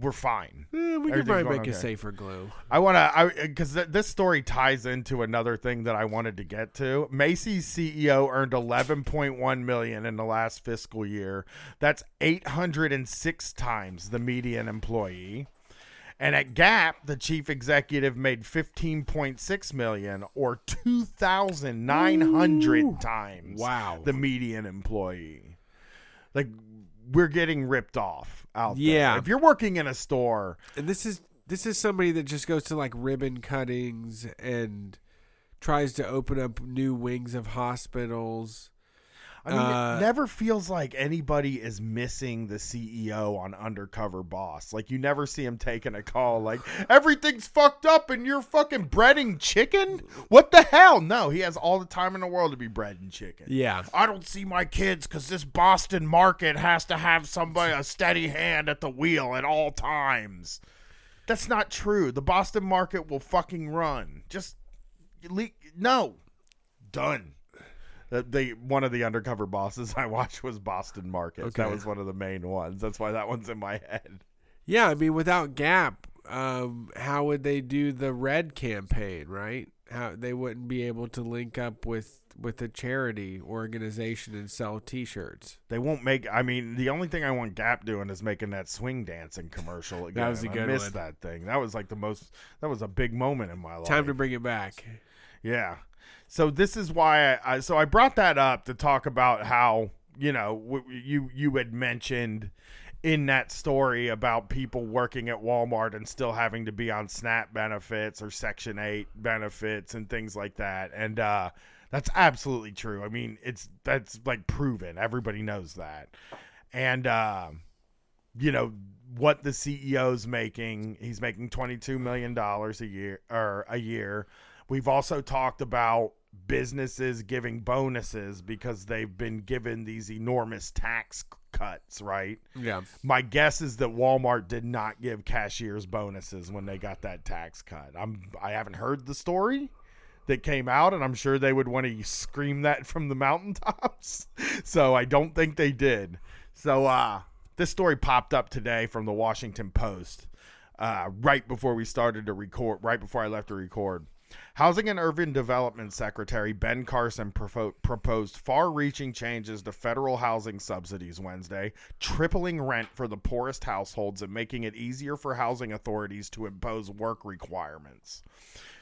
S2: We're fine.
S1: Eh, we could
S2: Everything's
S1: probably make a safer glue.
S2: I want to, I because th- this story ties into another thing that I wanted to get to. Macy's CEO earned 11.1 million in the last fiscal year. That's 806 times the median employee. And at Gap, the chief executive made 15.6 million or 2,900 times
S1: Wow.
S2: the median employee. Like we're getting ripped off out there.
S1: Yeah.
S2: If you're working in a store,
S1: And this is this is somebody that just goes to like ribbon cuttings and tries to open up new wings of hospitals.
S2: I mean,
S1: Uh,
S2: it never feels like anybody is missing the CEO on Undercover Boss. Like you never see him taking a call like everything's fucked up and you're fucking breading chicken. What the hell? No, he has all the time in the world to be breading chicken.
S1: Yeah.
S2: I don't see my kids because this Boston market has to have somebody a steady hand at the wheel at all times. That's not true. The Boston market will fucking run. Just no, done. The, the one of the undercover bosses I watched was Boston Market. That was one of the main ones. That's why that one's in my head.
S1: Yeah, I mean without Gap, um, how would they do the red campaign, right? How they wouldn't be able to link up with with a charity organization and sell t-shirts.
S2: They won't make. I mean, the only thing I want Gap doing is making that swing dancing commercial again.
S1: was a
S2: I
S1: good
S2: missed
S1: one.
S2: that thing. That was like the most. That was a big moment in my life.
S1: Time to bring it back.
S2: Yeah. So this is why I, I so I brought that up to talk about how you know w- you you had mentioned in that story about people working at Walmart and still having to be on SNAP benefits or Section 8 benefits and things like that. And uh that's absolutely true. I mean, it's that's like proven. Everybody knows that. And um you know what the CEO's making. He's making 22 million dollars a year or a year. We've also talked about businesses giving bonuses because they've been given these enormous tax cuts, right?
S1: Yeah.
S2: My guess is that Walmart did not give cashiers bonuses when they got that tax cut. I'm I haven't heard the story that came out, and I'm sure they would want to scream that from the mountaintops. so I don't think they did. So uh, this story popped up today from the Washington Post uh, right before we started to record, right before I left to record. Housing and Urban Development Secretary Ben Carson proposed far reaching changes to federal housing subsidies Wednesday, tripling rent for the poorest households and making it easier for housing authorities to impose work requirements.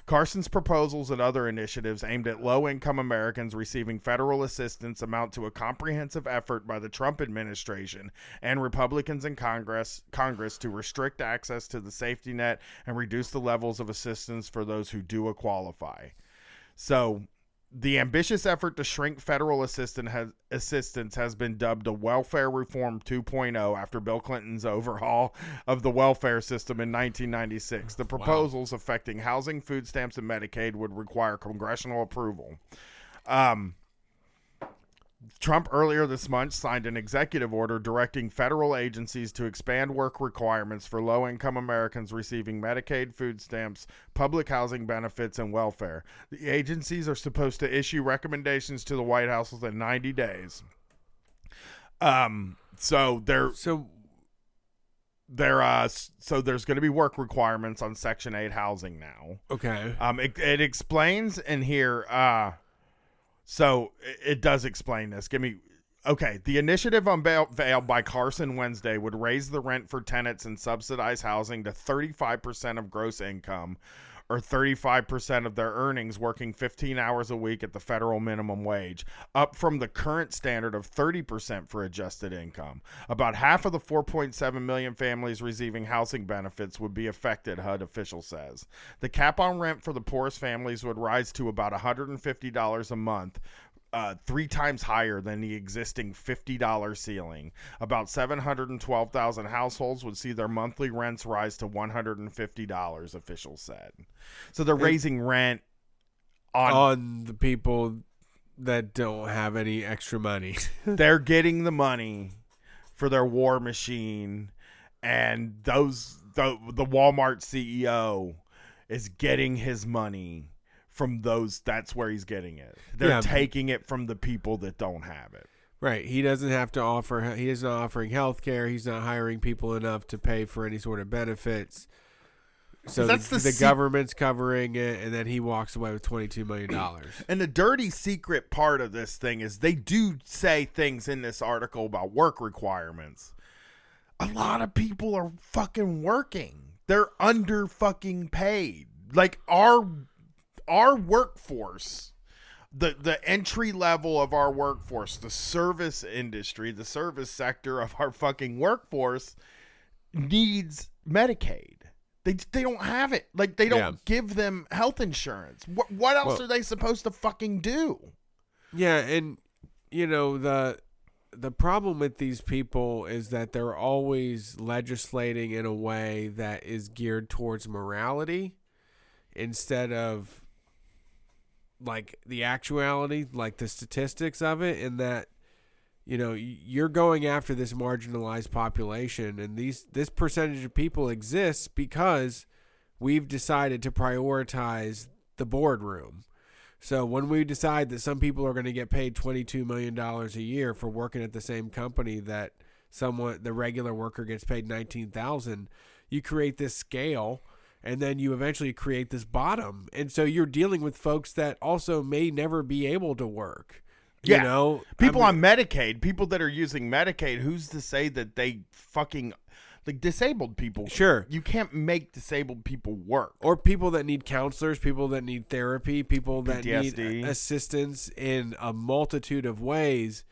S2: Carson's proposals and other initiatives aimed at low income Americans receiving federal assistance amount to a comprehensive effort by the Trump administration and Republicans in Congress Congress to restrict access to the safety net and reduce the levels of assistance for those who do qualify. So the ambitious effort to shrink federal assistance has, assistance has been dubbed a welfare reform 2.0 after Bill Clinton's overhaul of the welfare system in 1996. The proposals wow. affecting housing, food stamps, and Medicaid would require congressional approval. Um, Trump earlier this month signed an executive order directing federal agencies to expand work requirements for low income Americans receiving Medicaid, food stamps, public housing benefits, and welfare. The agencies are supposed to issue recommendations to the White House within 90 days. Um, so they're
S1: so
S2: there uh so there's going to be work requirements on section 8 housing now
S1: okay
S2: um it, it explains in here uh so it does explain this. Give me okay. The initiative unveiled by Carson Wednesday would raise the rent for tenants and subsidize housing to 35% of gross income or 35% of their earnings working 15 hours a week at the federal minimum wage, up from the current standard of 30% for adjusted income. About half of the 4.7 million families receiving housing benefits would be affected, HUD official says. The cap on rent for the poorest families would rise to about $150 a month uh, three times higher than the existing $50 ceiling. About 712,000 households would see their monthly rents rise to $150, officials said. So they're raising rent on,
S1: on the people that don't have any extra money.
S2: they're getting the money for their war machine, and those the the Walmart CEO is getting his money from those that's where he's getting it. They're yeah, taking it from the people that don't have it.
S1: Right. He doesn't have to offer he is not offering health care. He's not hiring people enough to pay for any sort of benefits. So that's the, the, the se- government's covering it, and then he walks away with twenty two million dollars.
S2: And the dirty secret part of this thing is they do say things in this article about work requirements. A lot of people are fucking working. They're under fucking paid. Like our our workforce the the entry level of our workforce, the service industry, the service sector of our fucking workforce needs Medicaid. They they don't have it. Like they don't yeah. give them health insurance. What what else well, are they supposed to fucking do?
S1: Yeah, and you know the the problem with these people is that they're always legislating in a way that is geared towards morality instead of like the actuality, like the statistics of it, and that you know you're going after this marginalized population, and these this percentage of people exists because we've decided to prioritize the boardroom. So when we decide that some people are going to get paid $22 million a year for working at the same company that someone the regular worker gets paid 19,000, you create this scale and then you eventually create this bottom. And so you're dealing with folks that also may never be able to work. You yeah. know,
S2: people I mean, on Medicaid, people that are using Medicaid, who's to say that they fucking like disabled people?
S1: Sure.
S2: You can't make disabled people work.
S1: Or people that need counselors, people that need therapy, people that PTSD. need assistance in a multitude of ways.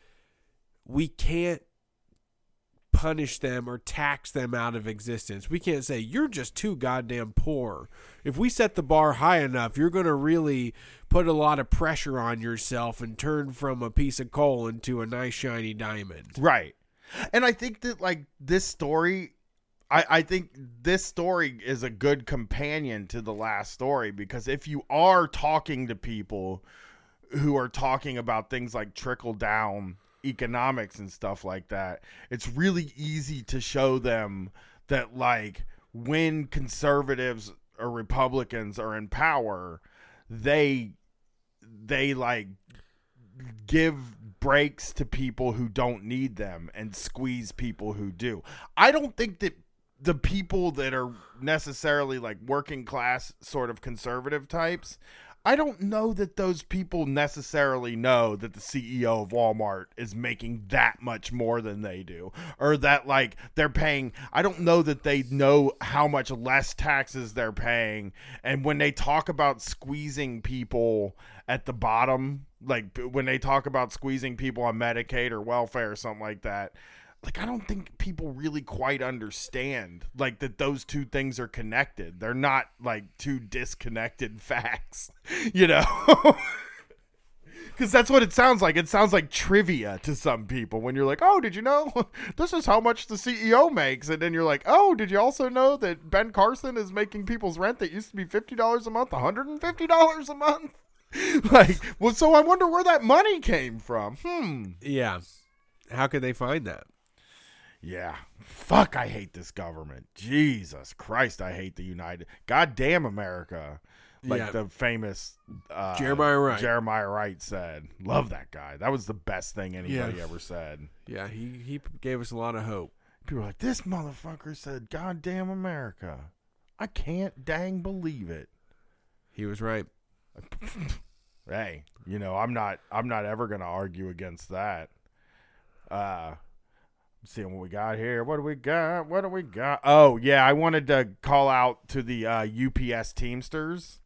S1: We can't punish them or tax them out of existence. We can't say you're just too goddamn poor. If we set the bar high enough, you're going to really put a lot of pressure on yourself and turn from a piece of coal into a nice shiny diamond.
S2: Right. And I think that like this story I, I think this story is a good companion to the last story because if you are talking to people who are talking about things like trickle down economics and stuff like that, it's really easy to show them that like when conservatives or Republicans are in power, they they like give breaks to people who don't need them and squeeze people who do. I don't think that the people that are necessarily like working class sort of conservative types I don't know that those people necessarily know that the CEO of Walmart is making that much more than they do, or that like they're paying. I don't know that they know how much less taxes they're paying. And when they talk about squeezing people at the bottom, like when they talk about squeezing people on Medicaid or welfare or something like that, like I don't think people really quite understand like that those two things are connected. They're not like two disconnected facts, you know. Cuz that's what it sounds like. It sounds like trivia to some people when you're like, "Oh, did you know this is how much the CEO makes?" And then you're like, "Oh, did you also know that Ben Carson is making people's rent that used to be $50 a month $150 a month?" like, well, so I wonder where that money came from. Hmm.
S1: Yeah. How could they find that?
S2: Yeah. Fuck, I hate this government. Jesus Christ, I hate the United. Goddamn America. Like
S1: Yeah.
S2: the famous uh,
S1: Jeremiah Wright.
S2: Jeremiah Wright said. Love that guy. That was the best thing anybody
S1: Yeah.
S2: ever said.
S1: Yeah, he he gave us a lot of hope.
S2: People are like, this motherfucker said, goddamn America. I can't dang believe it.
S1: He was right.
S2: hey, you know, I'm not I'm not ever gonna argue against that. Uh seeing what we got here. What do we got? What do we got? Oh yeah, I wanted to call out to the uh, UPS Teamsters.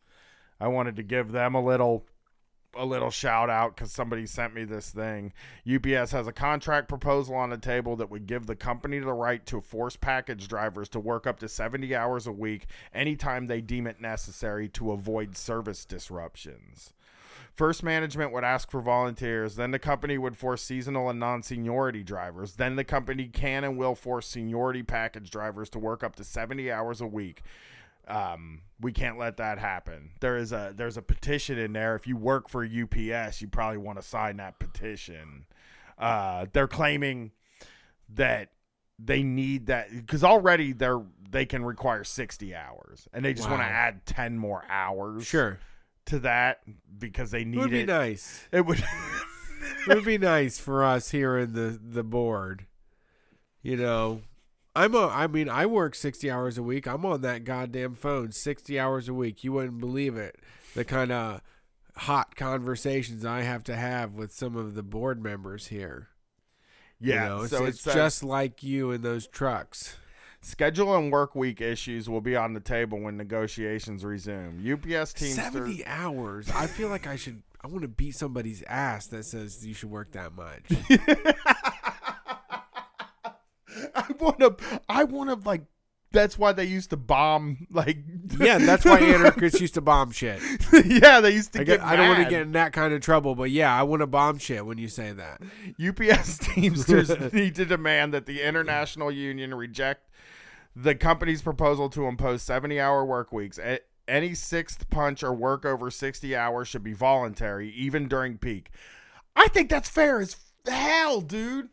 S2: I wanted to give them a little a little shout out because somebody sent me this thing. UPS has a contract proposal on the table that would give the company the right to force package drivers to work up to 70 hours a week anytime they deem it necessary to avoid service disruptions. First, management would ask for volunteers. Then, the company would force seasonal and non seniority drivers. Then, the company can and will force seniority package drivers to work up to 70 hours a week. Um, we can't let that happen. There is a there's a petition in there. If you work for UPS, you probably want to sign that petition. Uh, they're claiming that they need that because already they're they can require 60 hours, and they just want to add 10 more hours
S1: Sure.
S2: To that because they need It
S1: would be
S2: it.
S1: nice.
S2: It would.
S1: It would be nice for us here in the the board. You know, I'm a. I mean, I work sixty hours a week. I'm on that goddamn phone sixty hours a week. You wouldn't believe it. The kind of hot conversations I have to have with some of the board members here.
S2: yeah,
S1: you know, it's,
S2: so
S1: it's
S2: it's uh,
S1: just like you in those trucks.
S2: Schedule and work week issues will be on the table when negotiations resume. UPS teams.
S1: Seventy hours. I feel like I should. I want to beat somebody's ass that says you should work that much.
S2: I want to. I want to like. That's why they used to bomb. Like.
S1: yeah, that's why anarchists used to bomb shit.
S2: yeah, they used to
S1: I,
S2: get.
S1: get, I don't want to get in that kind of trouble, but yeah, I want to bomb shit when you say that.
S2: UPS Teamsters need to demand that the International Union reject the company's proposal to impose 70 hour work weeks. Any sixth punch or work over 60 hours should be voluntary, even during peak. I think that's fair as hell, dude.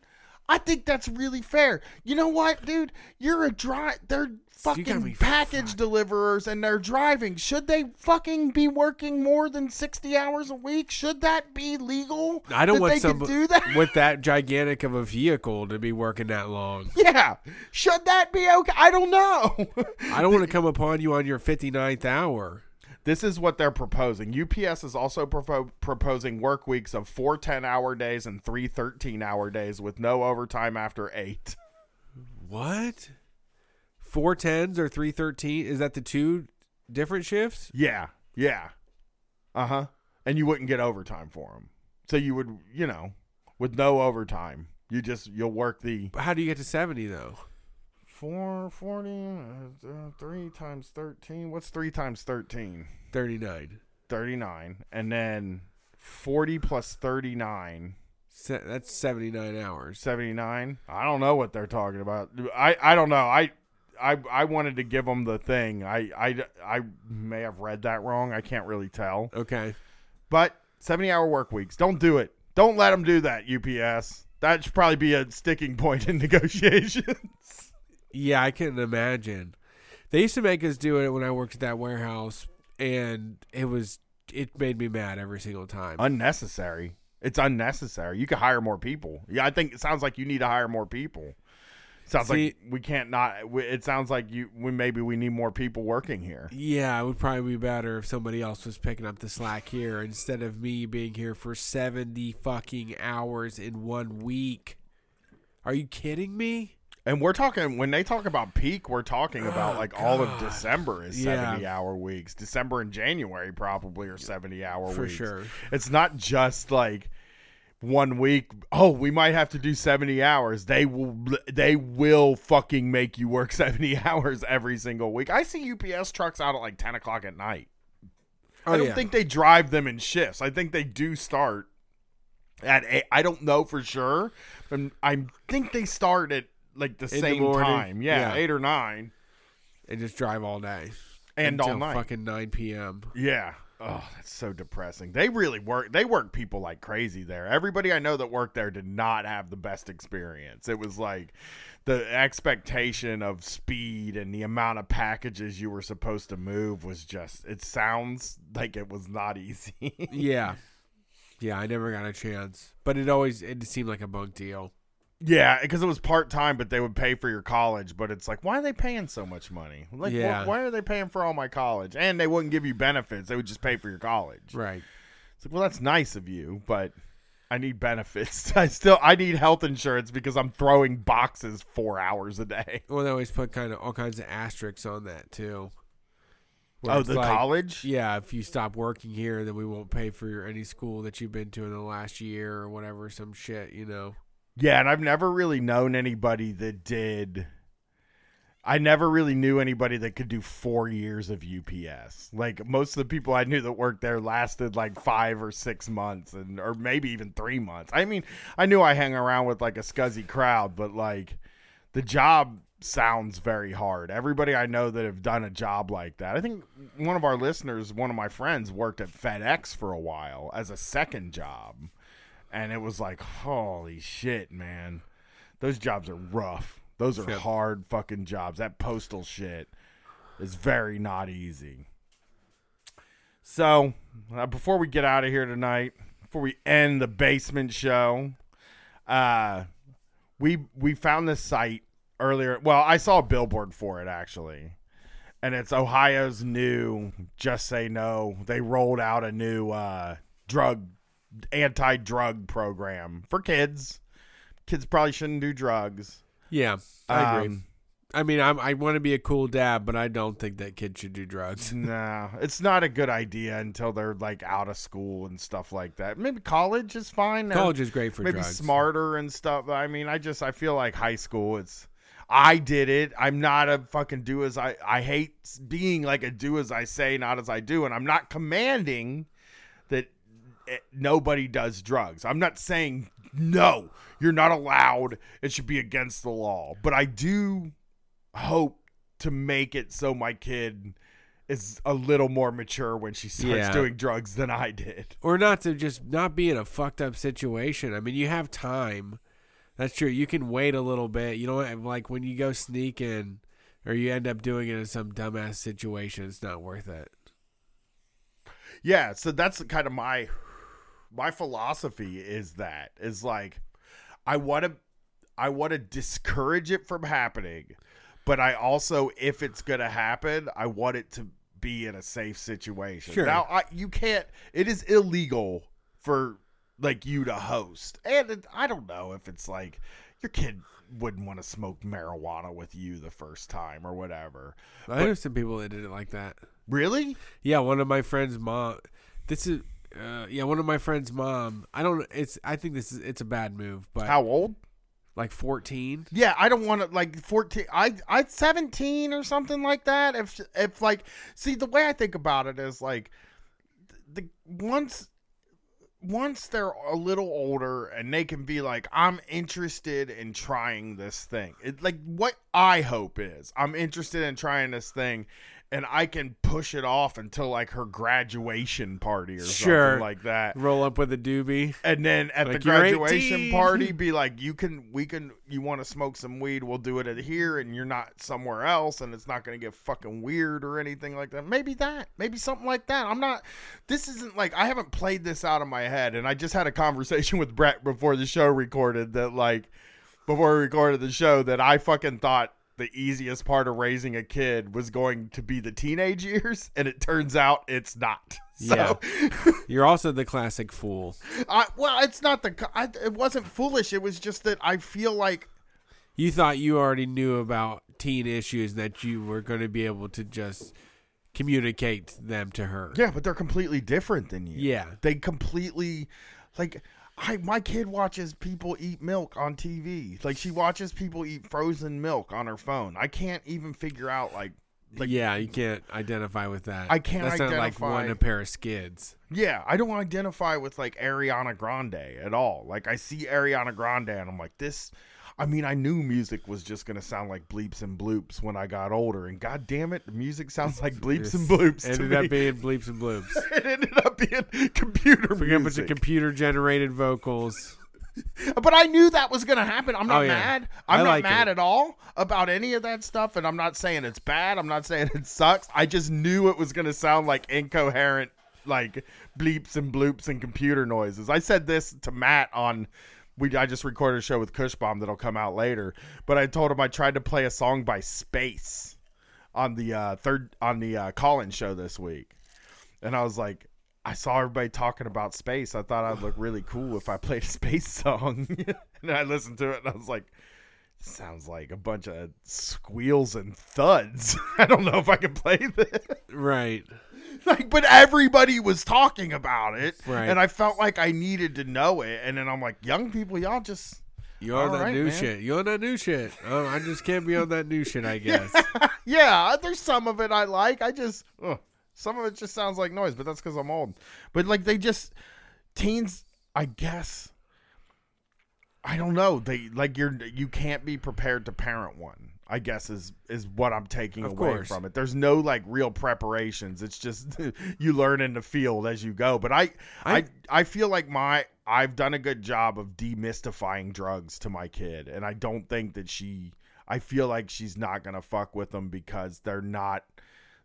S2: I think that's really fair. You know what, dude? You're a dry. They're fucking package deliverers and they're driving. Should they fucking be working more than 60 hours a week? Should that be legal?
S1: I don't want somebody
S2: do that.
S1: with that gigantic of a vehicle to be working that long.
S2: Yeah. Should that be okay? I don't know.
S1: I don't want to come upon you on your 59th hour.
S2: this is what they're proposing. UPS is also propo- proposing work weeks of four 10 hour days and three 13 hour days with no overtime after eight.
S1: What? Four tens or three thirteen? Is that the two different shifts?
S2: Yeah. Yeah. Uh huh. And you wouldn't get overtime for them. So you would, you know, with no overtime, you just, you'll work the
S1: But how do you get to seventy though?
S2: four forty, uh, three times 13. What's three times 13?
S1: Thirty nine.
S2: 39. And then 40 plus 39.
S1: Se- that's seventy nine hours.
S2: 79 i don't know what they're talking about i i don't know i i i wanted to give them the thing i i i may have read that wrong i can't really tell
S1: Okay.
S2: but 70 hour work weeks don't do it don't let them do that ups that should probably be a sticking point in negotiations
S1: Yeah, I can imagine. They used to make us do it when I worked at that warehouse, and it was it made me mad every single time.
S2: Unnecessary. It's unnecessary. You could hire more people. Yeah, I think it sounds like you need to hire more people. Sounds
S1: See-
S2: like we can't not. we- It sounds like you. We maybe we need more people working here.
S1: Yeah, it would probably be better if somebody else was picking up the slack here instead of me being here for 70 fucking hours in one week. Are you kidding me?
S2: And we're talking when they talk about peak, we're talking about
S1: Oh,
S2: like all of December is
S1: Yeah.
S2: seventy hour weeks. December and January probably are seventy hour
S1: For
S2: weeks.
S1: sure.
S2: It's not just like one week. Oh, we might have to do seventy hours. They will. They will fucking make you work seventy hours every single week. I see UPS trucks out at like ten o'clock at night.
S1: Oh,
S2: I don't
S1: yeah.
S2: think they drive them in shifts. I think they do start at eight. I don't know for sure, but I think they start at like the
S1: In
S2: same
S1: morning.
S2: time. Yeah,
S1: Yeah.
S2: eight or nine.
S1: They just drive all day.
S2: And all night.
S1: fucking 9 p.m.
S2: Yeah. Oh, that's so depressing. They really work. They work people like crazy there. Everybody I know that worked there did not have the best experience. It was like the expectation of speed and the amount of packages you were supposed to move was just. It sounds like it was not easy.
S1: Yeah. Yeah, I never got a chance. But it always it seemed like a bunk deal.
S2: Yeah, because it was part time, but they would pay for your college. But it's like, why are they paying so much money? Like, wh- why are they paying for all my college? And they wouldn't give you benefits; they would just pay for your college.
S1: Right.
S2: It's like, well, that's nice of you, but I need benefits. I still I need health insurance because I'm throwing boxes four hours a day.
S1: Well, they always put kind of all kinds of asterisks on that too.
S2: Oh, the
S1: like,
S2: college?
S1: Yeah, if you stop working here, then we won't pay for your, any school that you've been to in the last year or whatever, some shit, you know.
S2: Yeah, and I've never really known anybody that did. I never really knew anybody that could do four years of UPS. Like most of the people I knew that worked there lasted like five or six months, and or maybe even three months. I mean, I knew I hang around with like a scuzzy crowd, but like the job sounds very hard. Everybody I know that have done a job like that. I think one of our listeners, one of my friends, worked at FedEx for a while as a second job. And it was like, holy shit, man. Those jobs are rough. Those are
S1: Yep.
S2: hard fucking jobs. That postal shit is very not easy. So, uh, before we get out of here tonight, before we end the basement show, uh, we we found this site earlier. Well, I saw a billboard for it actually, and it's Ohio's new "Just Say No." They rolled out a new uh, drug anti-drug program for kids. Kids probably shouldn't do drugs.
S1: Yeah, I agree.
S2: Um,
S1: I mean, I'm, I want to be a cool dad, but I don't think that kid should do drugs.
S2: no, it's not a good idea until they're like out of school and stuff like that. Maybe college is fine.
S1: College is great for
S2: maybe
S1: drugs.
S2: smarter and stuff. I mean, I just I feel like high school. It's I did it. I'm not a fucking do as I. I hate being like a do as I say, not as I do, and I'm not commanding that Eh, nobody does drugs. I'm not saying no. You're not allowed. It should be against the law. But I do hope to make it so my kid is a little more mature when she starts
S1: Yeah.
S2: doing drugs than I did.
S1: or not to just not be in a fucked up situation. I mean, you have time. That's true. You can wait a little bit. You know, like when you go sneaking or you end up doing it in some dumbass situation, it's not worth it.
S2: Yeah, so that's kind of my my philosophy is that is like I want to I want to discourage it from happening, but I also if it's going to happen, I want it to be in a safe situation.
S1: Sure.
S2: Now, I, you can't it is illegal for like you to host. And it, I don't know if it's like your kid wouldn't want to smoke marijuana with you the first time or whatever.
S1: I know some people that did it like that.
S2: Really?
S1: Yeah, one of my friends' mom. This is, uh, yeah, one of my friends' mom. I don't. It's. I think this is. It's a bad move, but
S2: How old?
S1: like fourteen.
S2: Yeah, I don't want to like 14 I I 17 or something like that. If if like see the way I think about it is like the once once they're a little older and they can be like I'm interested in trying this thing. It like what I hope is I'm interested in trying this thing and I can push it off until like her graduation party or
S1: Sure.
S2: something like that.
S1: Roll up with a doobie.
S2: And then at
S1: Like,
S2: the graduation party, be like, you can, we can, you want to smoke some weed? We'll do it at here, and you're not somewhere else, and it's not going to get fucking weird or anything like that. Maybe that, maybe something like that. I'm not. This isn't like I haven't played this out of my head, and I just had a conversation with Brett before the show recorded that like before we recorded the show that I fucking thought the easiest part of raising a kid was going to be the teenage years, and it turns out it's not. So,
S1: You're also the classic fool.
S2: I, well, it's not the. I, it wasn't foolish. It was just that I feel like
S1: You thought you already knew about teen issues that you were going to be able to just communicate them to her.
S2: yeah, but they're completely different than you.
S1: Yeah.
S2: they completely like. I my kid watches people eat milk on TV. Like she watches people eat frozen milk on her phone. I can't even figure out like like
S1: yeah, you can't identify with that.
S2: I can't
S1: That's not like one a pair of skids.
S2: Yeah, I don't identify with like Ariana Grande at all. Like I see Ariana Grande and I'm like this I mean, I knew music was just gonna sound like bleeps and bloops when I got older, and god damn it, the music sounds like bleeps and bloops to
S1: Ended
S2: me.
S1: up being bleeps and bloops.
S2: it ended up being computer
S1: We got a bunch of computer generated vocals.
S2: but I knew that was gonna happen. I'm not
S1: Oh, yeah.
S2: mad. I'm
S1: I
S2: not
S1: like
S2: mad
S1: it.
S2: at all about any of that stuff, and I'm not saying it's bad. I'm not saying it sucks. I just knew it was gonna sound like incoherent, like bleeps and bloops and computer noises. I said this to Matt on. We, I just recorded a show with Cushbomb that'll come out later, but I told him I tried to play a song by Space on the uh, third on the uh, call-in show this week, and I was like, I saw everybody talking about space. I thought I'd look really cool if I played a space song. and I listened to it and I was like, sounds like a bunch of squeals and thuds. I don't know if I can play this.
S1: Right.
S2: like, but everybody was talking about it.
S1: Right.
S2: And I felt like I needed to know it. And then I'm like, young people, y'all just.
S1: You on that
S2: right,
S1: new
S2: man.
S1: shit. You on that new shit. Oh, I just can't be on that new shit, I guess.
S2: yeah, there's some of it I like. I just ugh, some of it just sounds like noise, but that's because I'm old. But like they just teens, I guess. I don't know. They like you're you can't be prepared to parent one. I guess is is what I'm taking
S1: Of
S2: away
S1: course.
S2: from it. There's no like real preparations. It's just you learn in the field as you go. But I, I
S1: I-
S2: I feel like my I've done a good job of demystifying drugs to my kid, and I don't think that she. I feel like she's not gonna fuck with them because they're not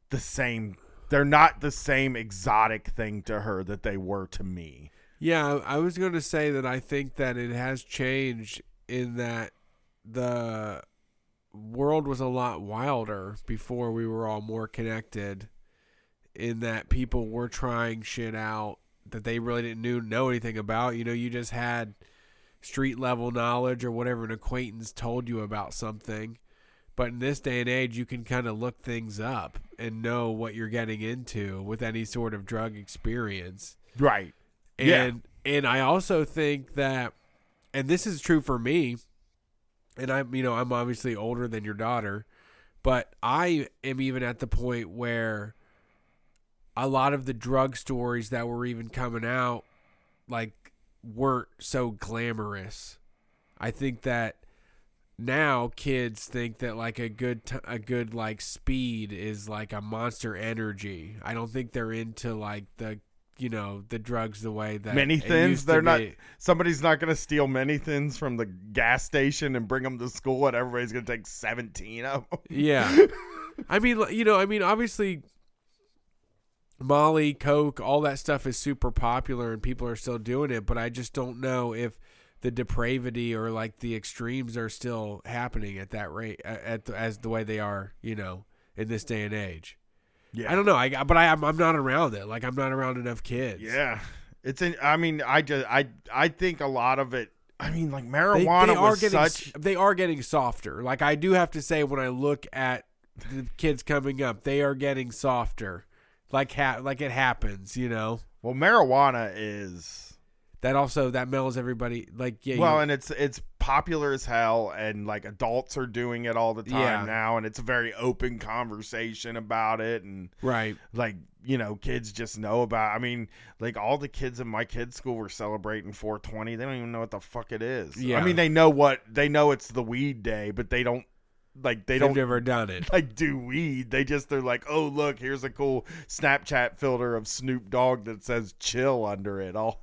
S2: the same. They're not the same exotic thing to her that they were to me.
S1: Yeah, I I was going to say that I think that it has changed in that the world was a lot wilder before we were all more connected. In that people were trying shit out that they really didn't knew, know anything about. You know, you just had street level knowledge or whatever an acquaintance told you about something. But in this day and age, you can kind of look things up and know what you're getting into with any sort of drug experience.
S2: Right.
S1: And
S2: Yeah.
S1: and I also think that and this is true for me and I'm you know, I'm obviously older than your daughter, but I am even at the point where a lot of the drug stories that were even coming out like weren't so glamorous. I think that now kids think that like a good t- a good like speed is like a monster energy. I don't think they're into like the you know the drugs the way that
S2: Many
S1: it
S2: thins.
S1: used to
S2: They're not.
S1: be.
S2: Somebody's not going to steal Mini Thins from the gas station and bring them to school, and everybody's going to take seventeen of them.
S1: Yeah. I mean, you know, I mean, obviously, Molly, Coke, all that stuff is super popular and people are still doing it, but I just don't know if the depravity or like the extremes are still happening at that rate, at the, as the way they are, you know, in this day and age.
S2: Yeah.
S1: I don't know. I but I I'm, I'm not around it. Like I'm not around enough kids.
S2: Yeah, it's in. I mean, I just I I think a lot of it. I mean, like
S1: They,
S2: marijuana
S1: they are
S2: was
S1: getting
S2: such.
S1: they are getting softer. Like I do have to say when I look at the kids coming up, they are getting softer. Like ha- like it happens, you know.
S2: Well, marijuana is
S1: That also that mellows everybody. Like yeah,
S2: well, and it's it's popular as hell, and like adults are doing it all the time
S1: Yeah.
S2: now, and it's a very open conversation about it, and
S1: right.
S2: like you know, kids just know about. I mean, like all the kids in my kids' school were celebrating 420. They don't even know what the fuck it is.
S1: Yeah.
S2: I mean, they know what they know. It's the weed day, but they don't like they
S1: They've
S2: don't
S1: never done it.
S2: like do weed. They just they're like, oh look, here's a cool Snapchat filter of Snoop Dogg that says chill under it. I'll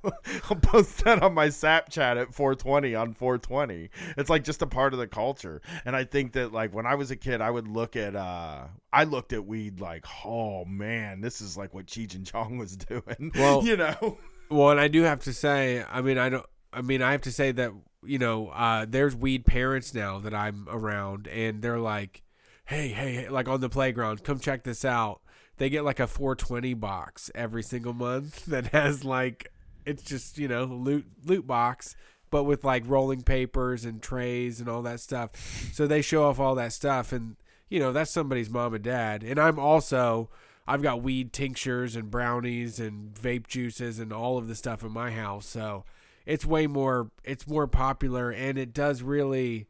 S2: I'll post that on my Snapchat at 420 on 420. It's like just a part of the culture. And I think that like when I was a kid, I would look at uh I looked at weed like, oh man, this is like what Cheech and Chong was doing.
S1: Well-
S2: you know.
S1: Well, and I do have to say, I mean, I don't. I mean, I have to say that you know, uh, there's weed parents now that I'm around, and they're like, "Hey, hey, hey," like on the playground, come check this out. They get like a 420 box every single month that has like, it's just you know, loot loot box, but with like rolling papers and trays and all that stuff. So they show off all that stuff, and you know, that's somebody's mom and dad. And I'm also. I've got weed tinctures and brownies and vape juices and all of the stuff in my house. So it's way more it's more popular and it does really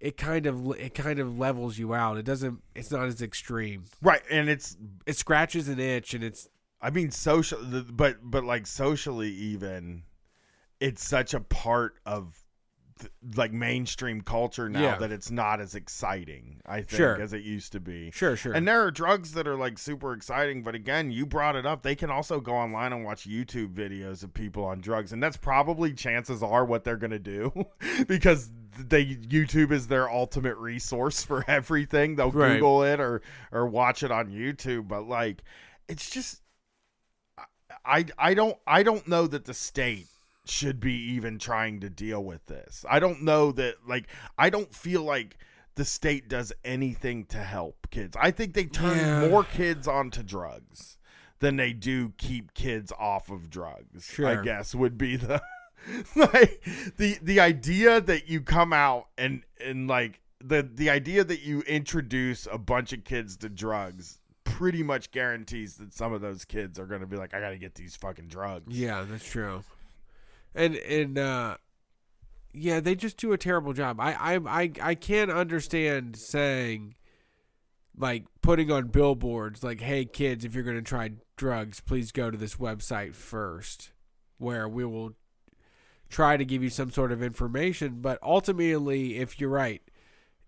S1: it kind of it kind of levels you out. It doesn't it's not as extreme.
S2: Right, and it's
S1: It scratches an itch and it's
S2: I mean social but but like socially even it's such a part of like mainstream culture now
S1: Yeah.
S2: that it's not as exciting I think
S1: Sure.
S2: as it used to be.
S1: sure, sure.
S2: And there are drugs that are like super exciting, but again, you brought it up. They can also go online and watch YouTube videos of people on drugs, and that's probably chances are what they're going to do because they YouTube is their ultimate resource for everything. They'll
S1: Right.
S2: Google it or or watch it on YouTube, but like it's just I I don't I don't know that the state should be even trying to deal with this. I don't know that like I don't feel like the state does anything to help kids. I think they turn
S1: Yeah.
S2: more kids onto drugs than they do keep kids off of drugs. I guess would be the like the the idea that you come out and and like the the idea that you introduce a bunch of kids to drugs pretty much guarantees that some of those kids are going to be like I got to get these fucking drugs.
S1: yeah, that's true. And and uh yeah, they just do a terrible job. I I I, I can't understand saying like putting on billboards like hey kids if you're going to try drugs please go to this website first where we will try to give you some sort of information but ultimately if you're right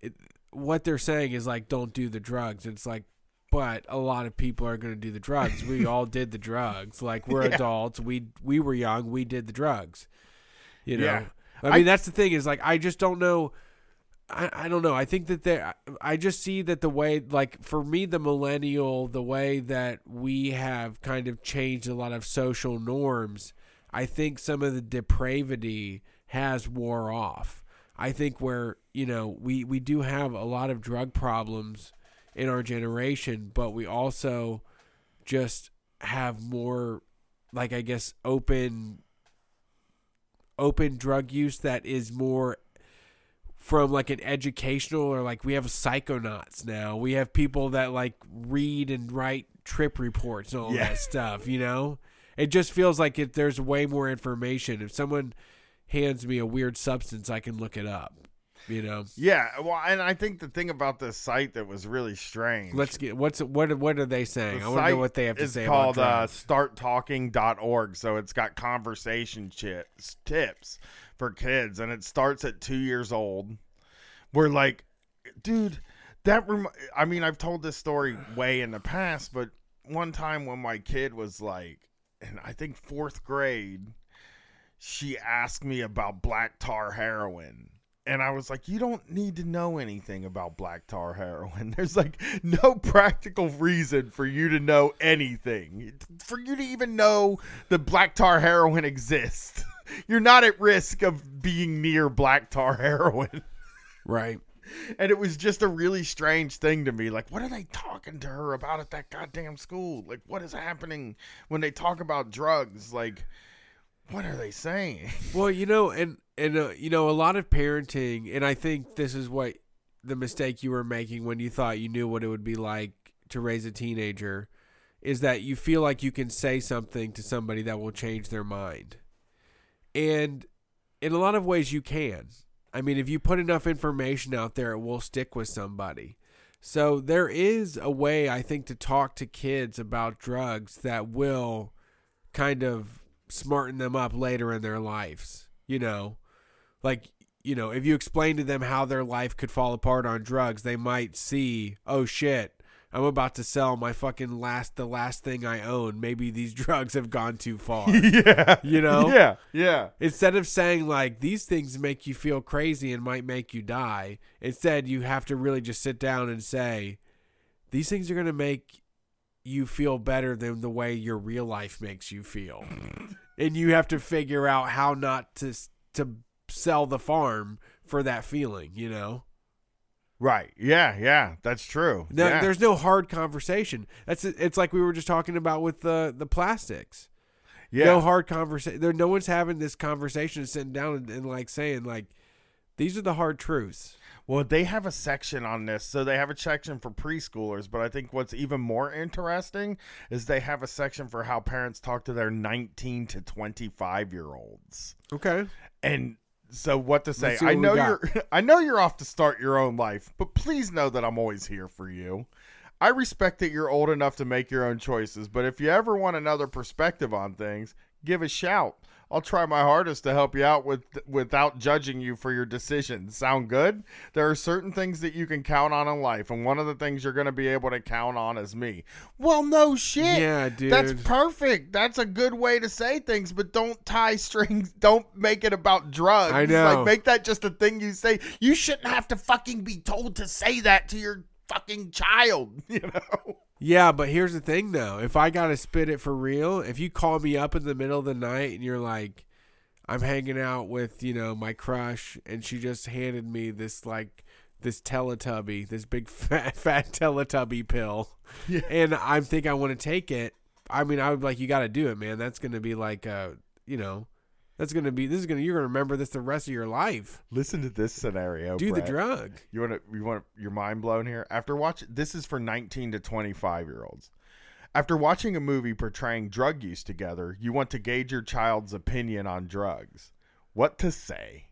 S1: it, what they're saying is like don't do the drugs it's like but a lot of people are going to do the drugs we all did the drugs like we're
S2: Yeah.
S1: adults we we were young we did the drugs you know
S2: Yeah.
S1: i mean that's the thing is like i just don't know I, I don't know. I think that there. I just see that the way, like for me, the millennial, the way that we have kind of changed a lot of social norms. I think some of the depravity has wore off. I think where you know we we do have a lot of drug problems in our generation, but we also just have more, like I guess, open open drug use that is more from like an educational or like we have psychonauts now. We have people that like read and write trip reports and all
S2: Yeah.
S1: that stuff, you know? It just feels like if there's way more information. If someone hands me a weird substance, I can look it up. You know.
S2: Yeah, well, and I think the thing about this site that was really strange.
S1: Let's get what's what what are they saying?
S2: the
S1: I want to know
S2: site
S1: what they have to say
S2: called
S1: about
S2: uh, starttalking.org. So it's got conversation chips, tips for kids, and it starts at two years old. We're like, dude, that. Rem- I mean, I've told this story way in the past, but one time when my kid was like, in I think fourth grade, she asked me about black tar heroin. And I was like, you don't need to know anything about black tar heroin. There's like no practical reason for you to know anything. For you to even know that black tar heroin exists. You're not at risk of being near black tar heroin.
S1: right.
S2: And it was just a really strange thing to me. Like, what are they talking to her about at that goddamn school? Like, what is happening when they talk about drugs? Like, what are they saying?
S1: Well, you know, and and uh, you know, a lot of parenting, and I think this is what the mistake you were making when you thought you knew what it would be like to raise a teenager, is that you feel like you can say something to somebody that will change their mind, and in a lot of ways you can. I mean, if you put enough information out there, it will stick with somebody. So there is a way I think to talk to kids about drugs that will kind of smarten them up later in their lives. You know, like you know, if you explain to them how their life could fall apart on drugs, they might see, oh shit, I'm about to sell my fucking last the last thing I own. Maybe these drugs have gone too far.
S2: yeah.
S1: You know?
S2: Yeah. Yeah.
S1: Instead of saying like these things make you feel crazy and might make you die, instead you have to really just sit down and say these things are going to make you feel better than the way your real life makes you feel. and you have to figure out how not to to sell the farm for that feeling, you know.
S2: Right. Yeah. Yeah. That's true.
S1: No,
S2: yeah.
S1: there's no hard conversation. That's it's like we were just talking about with the the plastics.
S2: yeah.
S1: No hard conversation. There, no one's having this conversation, sitting down and, and like saying like, these are the hard truths.
S2: Well, they have a section on this. So they have a section for preschoolers, but I think what's even more interesting is they have a section for how parents talk to their 19 to 25 year olds.
S1: Okay.
S2: And so what to say? I know you're I know you're off to start your own life, but please know that I'm always here for you. I respect that you're old enough to make your own choices, but if you ever want another perspective on things, give a shout. I'll try my hardest to help you out with without judging you for your decisions. Sound good? There are certain things that you can count on in life, and one of the things you're going to be able to count on is me. Well, no shit.
S1: Yeah, dude.
S2: That's perfect. That's a good way to say things, but don't tie strings. Don't make it about drugs.
S1: I know.
S2: Like make that just a thing you say. You shouldn't have to fucking be told to say that to your fucking child. You know.
S1: Yeah, but here's the thing though. If I gotta spit it for real, if you call me up in the middle of the night and you're like, I'm hanging out with, you know, my crush and she just handed me this like this Teletubby, this big fat fat Teletubby pill.
S2: Yeah.
S1: And I think I want to take it. I mean, I would like, you gotta do it, man. That's gonna be like uh you know, that's gonna be this is gonna you're gonna remember this the rest of your life.
S2: Listen to this scenario.
S1: Do the drug.
S2: You want to you want your mind blown here? After watch this is for 19 to 25 year olds. After watching a movie portraying drug use together, you want to gauge your child's opinion on drugs. What to say?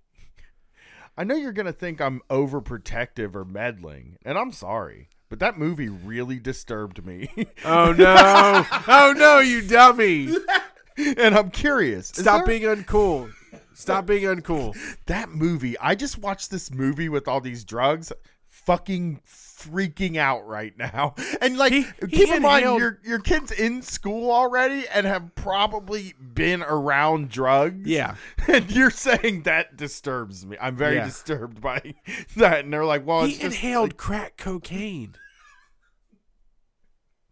S2: I know you're going to think I'm overprotective or meddling, and I'm sorry, but that movie really disturbed me.
S1: Oh no. oh no, you dummy.
S2: and I'm curious. is
S1: Stop
S2: there-
S1: being uncool. Stop being uncool.
S2: that movie. I just watched this movie with all these drugs, fucking freaking out right now. And like,
S1: He- he
S2: keep in mind,
S1: inhaled-
S2: your your kids in school already and have probably been around drugs.
S1: Yeah.
S2: and you're saying that disturbs me. I'm very
S1: Yeah.
S2: disturbed by that. And they're like, well,
S1: he
S2: it's just
S1: inhaled crack cocaine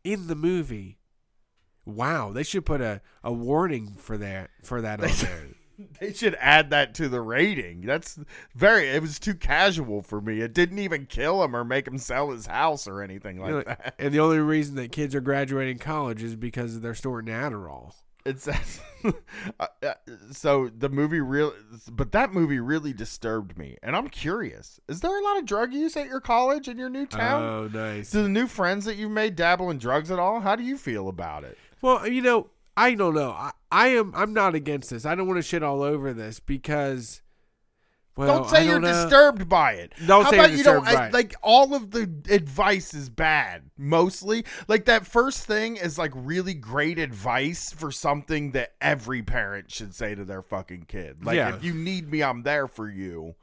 S1: in the movie. Wow, they should put a, a warning for that for that on there.
S2: They should add that to the rating. That's very. It was too casual for me. It didn't even kill him or make him sell his house or anything like
S1: You know,
S2: that.
S1: and the only reason that kids are graduating college is because they're snorting Adderall.
S2: It says uh, uh, so. The movie real, but that movie really disturbed me, and I'm curious. Is there a lot of drug use at your college in your new town?
S1: Oh, nice.
S2: Do the new friends that you've made dabble in drugs at all? How do you feel about it?
S1: Well, you know, I don't know. I, I am. I'm not against this. I don't want to shit all over this because. Well,
S2: don't say
S1: I
S2: you're
S1: know.
S2: disturbed by it.
S1: Don't
S2: How
S1: say
S2: about
S1: you're
S2: you don't
S1: by
S2: I- like all of the advice is bad mostly. Like that first thing is like really great advice for something that every parent should say to their fucking kid. Like
S1: Yeah.
S2: if you need me, I'm there for you.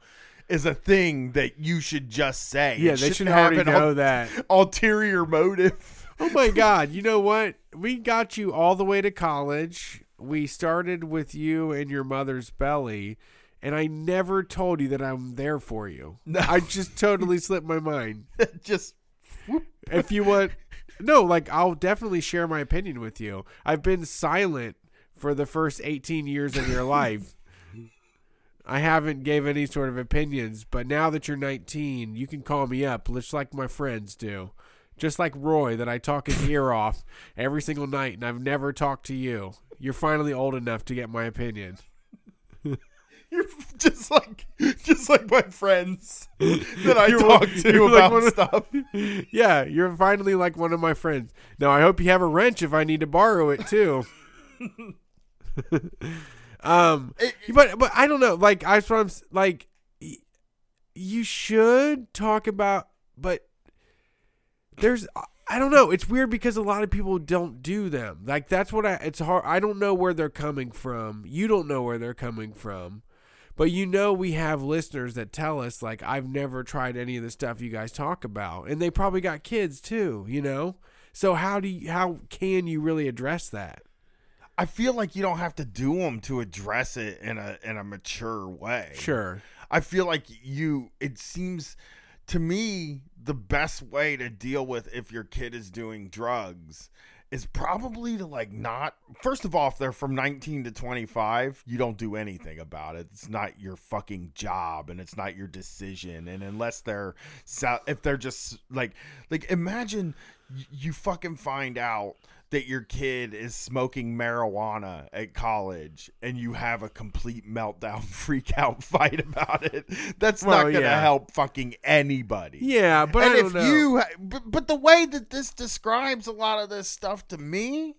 S2: Is a thing that you should just say.
S1: Yeah,
S2: It
S1: they
S2: shouldn't
S1: should
S2: have
S1: already
S2: an
S1: know
S2: ul-
S1: that.
S2: ulterior motive.
S1: Oh my God! You know what? We got you all the way to college. We started with you in your mother's belly, and I never told you that I'm there for you.
S2: No.
S1: I just totally slipped my mind.
S2: just
S1: If you want, no, like I'll definitely share my opinion with you. I've been silent for the first 18 years of your life. I haven't gave any sort of opinions, but now that you're 19, you can call me up, just like my friends do. Just like Roy, that I talk his ear off every single night, and I've never talked to you. You're finally old enough to get my opinion.
S2: you're just like just like my friends that I
S1: You're
S2: talk to
S1: you're like
S2: about
S1: one of-
S2: stuff.
S1: yeah, you're finally like one of my friends. Now I hope you have a wrench if I need to borrow it too. um,
S2: It-
S1: but but I don't know. Like I from like you should talk about, but there's I don't know. It's weird because a lot of people don't do them. Like that's what I. It's hard. I don't know where they're coming from. You don't know where they're coming from. But you know, we have listeners that tell us, like, I've never tried any of the stuff you guys talk about. And they probably got kids too, you know? So, how do you, how can you really address that?
S2: I feel like you don't have to do them to address it in a in a mature way.
S1: Sure.
S2: I feel like you it seems to me the best way to deal with if your kid is doing drugs is probably to like not first of all if they're from 19 to 25 you don't do anything about it. It's not your fucking job and it's not your decision. And unless they're if they're just like like imagine you fucking find out that your kid is smoking marijuana at college and you have a complete meltdown freak out fight about it that's well, not gonna yeah. help fucking anybody
S1: yeah but
S2: and
S1: if
S2: know. you but, but the way that this describes a lot of this stuff to me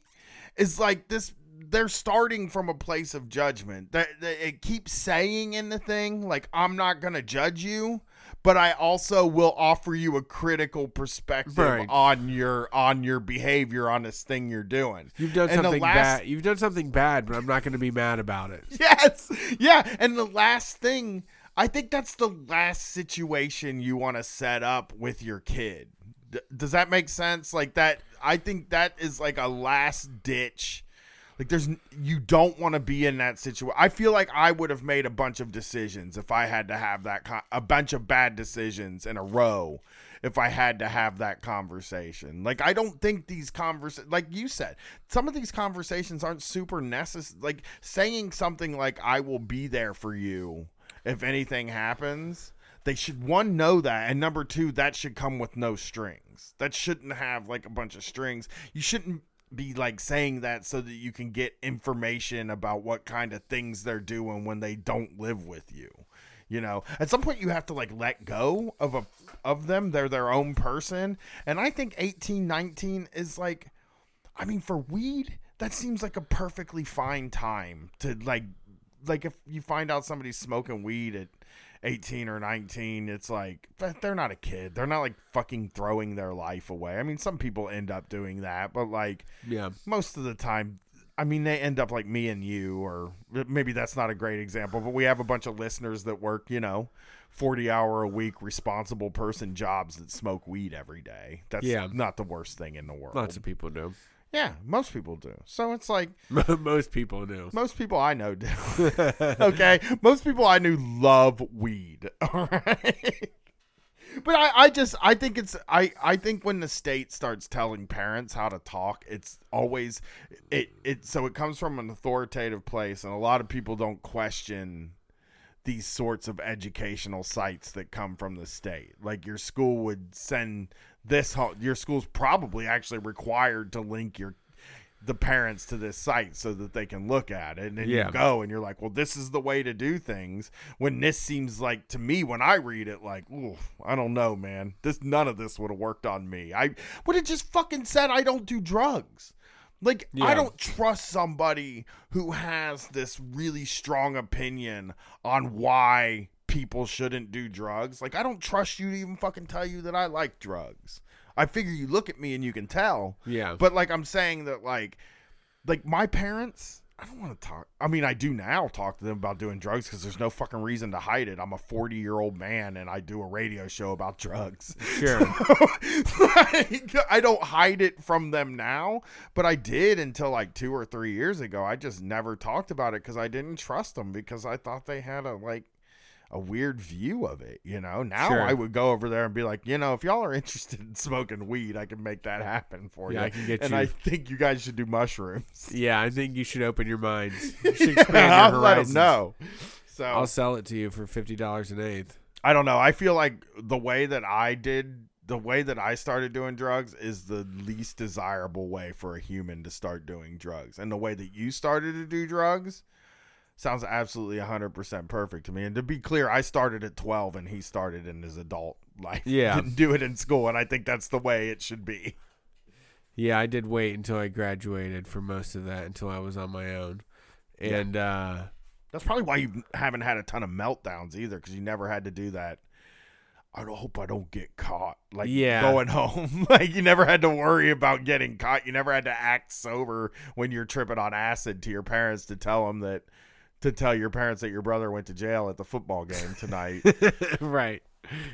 S2: is like this they're starting from a place of judgment that, that it keeps saying in the thing like i'm not gonna judge you but I also will offer you a critical perspective right. on your on your behavior on this thing you're doing.
S1: You've done and something last, bad. You've done something bad, but I'm not going to be mad about it.
S2: Yes. Yeah, and the last thing, I think that's the last situation you want to set up with your kid. D- does that make sense? Like that I think that is like a last ditch like there's you don't want to be in that situation. I feel like I would have made a bunch of decisions if I had to have that con- a bunch of bad decisions in a row if I had to have that conversation. Like I don't think these conversations like you said, some of these conversations aren't super necessary. Like saying something like I will be there for you if anything happens they should one know that and number two that should come with no strings that shouldn't have like a bunch of strings you shouldn't be like saying that so that you can get information about what kind of things they're doing when they don't live with you. You know, at some point you have to like let go of a of them. They're their own person. And I think 18, 19 is like I mean for weed, that seems like a perfectly fine time to like like if you find out somebody's smoking weed at 18 or 19 it's like they're not a kid. They're not like fucking throwing their life away. I mean some people end up doing that but like
S1: yeah.
S2: most of the time i mean they end up like me and you or maybe that's not a great example but we have a bunch of listeners that work you know 40 hour a week responsible person jobs that smoke weed every day. That's yeah. not the worst thing in the world.
S1: Lots of people do
S2: yeah, most people do. So it's like
S1: most people do.
S2: Most people I know do. okay, most people I knew love weed. All right. But I, I just I think it's I, I think when the state starts telling parents how to talk, it's always it it so it comes from an authoritative place and a lot of people don't question these sorts of educational sites that come from the state. Like your school would send this your school's probably actually required to link your the parents to this site so that they can look at it. And then yeah. you go and you're like well this is the way to do things. When this seems like to me when i read it like i don't know man. This none of this would have worked on me. I would have just fucking said i don't do drugs. Like yeah. i don't trust somebody who has this really strong opinion on why people shouldn't do drugs. Like I don't trust you to even fucking tell you that I like drugs. I figure you look at me and you can tell.
S1: Yeah.
S2: But like I'm saying that like like my parents I don't want to talk. I mean, I do now talk to them about doing drugs because there's no fucking reason to hide it. I'm a 40 year old man and I do a radio show about drugs.
S1: Sure.
S2: like, I don't hide it from them now, but I did until like two or three years ago. I just never talked about it because I didn't trust them because I thought they had a like a weird view of it, you know. Now sure. I would go over there and be like, you know, if y'all are interested in smoking weed, I can make that happen for
S1: yeah,
S2: you.
S1: I can get you.
S2: and
S1: you.
S2: I think you guys should do mushrooms.
S1: Yeah, I think you should open your minds. You should expand I'll your horizons.
S2: No, so
S1: I'll sell it to you for fifty dollars an eighth.
S2: I don't know. I feel like the way that I did, the way that I started doing drugs, is the least desirable way for a human to start doing drugs, and the way that you started to do drugs sounds absolutely 100% perfect to me. And to be clear, I started at 12 and he started in his adult life.
S1: Yeah.
S2: Didn't do it in school. And I think that's the way it should be.
S1: Yeah, I did wait until I graduated for most of that until I was on my own. And yeah. uh,
S2: that's probably why you haven't had a ton of meltdowns either because you never had to do that. I hope I don't get caught. Like
S1: yeah.
S2: going home. like you never had to worry about getting caught. You never had to act sober when you're tripping on acid to your parents to tell them that to tell your parents that your brother went to jail at the football game tonight.
S1: right.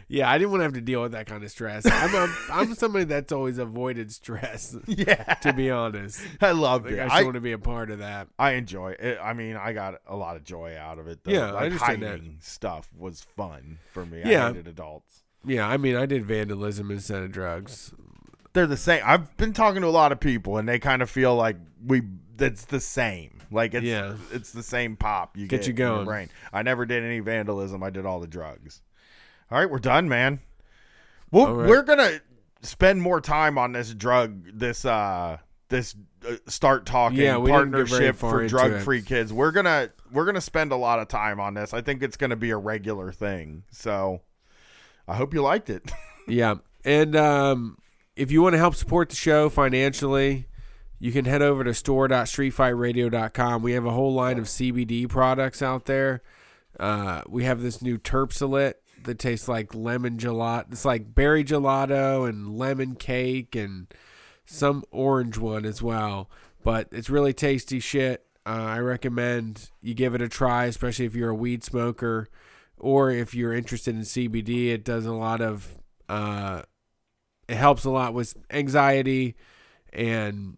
S1: Yeah, I didn't want to have to deal with that kind of stress. I'm a, I'm somebody that's always avoided stress.
S2: yeah,
S1: To be honest,
S2: I loved
S1: like,
S2: it.
S1: I
S2: I,
S1: just want to be a part of that.
S2: I enjoy it. I mean, I got a lot of joy out of it. Though.
S1: Yeah, I
S2: like
S1: understand that.
S2: hiding stuff was fun for me.
S1: Yeah.
S2: I hated adults.
S1: Yeah, I mean, I did vandalism instead of drugs.
S2: They're the same. I've been talking to a lot of people, and they kind of feel like we. That's the same. Like it's
S1: Yeah.
S2: it's the same pop. You
S1: Get
S2: get,
S1: you
S2: in your
S1: going.
S2: brain. I never did any vandalism. I did all the drugs. All right, we're done, man. Well,
S1: right.
S2: we're gonna spend more time on this drug. This uh, this uh, start talking
S1: Yeah, we didn't get very
S2: partnership for drug free kids. We're gonna we're gonna spend a lot of time on this. I think it's gonna be a regular thing. So, I hope you liked it.
S1: Yeah. And um, if you want to help support the show financially, you can head over to store.streetfightradio.com. We have a whole line of CBD products out there. Uh, we have this new Terpsolate that tastes like lemon gelato. It's like berry gelato and lemon cake and some orange one as well. But it's really tasty shit. Uh, I recommend you give it a try, especially if you're a weed smoker or if you're interested in CBD. It does a lot of uh, it helps a lot with anxiety and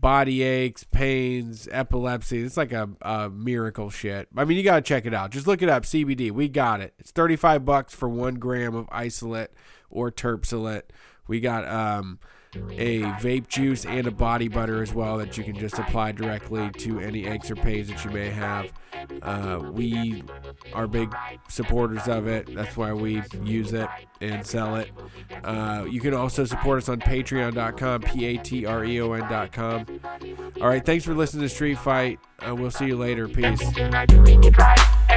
S1: body aches, pains, epilepsy. It's like a, a miracle shit. I mean, you gotta check it out. Just look it up. CBD. We got it. It's thirty five bucks for one gram of isolate or terpsolate. We got um, a vape juice and a body butter as well that you can just apply directly to any aches or pains that you may have. Uh, we are big supporters of it. That's why we use it and sell it. Uh, you can also support us on patreon.com, P A T R E O N.com. All right, thanks for listening to Street Fight. Uh, we'll see you later. Peace.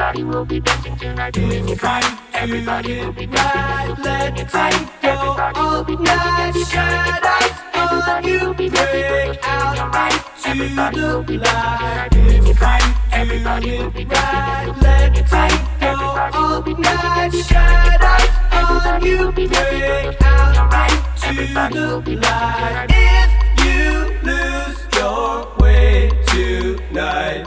S3: will be dancing tonight, doing it right. Everybody will be dancing feeling it right. Everybody will be dancing be doing it right. Everybody will be dancing and we're feeling. Everybody will be dancing doing it right. Everybody will be dancing doing it right. Everybody will be dancing doing it right. Everybody will be dancing doing it right.
S4: If you lose your way tonight,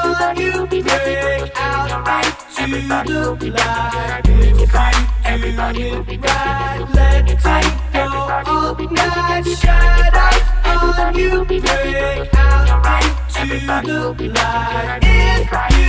S3: Dancing and we're feeling alright. Everybody will be dancing tonight, doing it right. Alright. Everybody will be dancing
S4: If
S3: right.
S4: you your how you know the right. If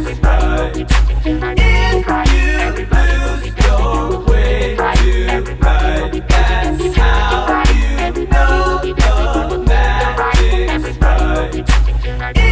S4: everybody. If you lose your way that's how you know the magic's
S3: right.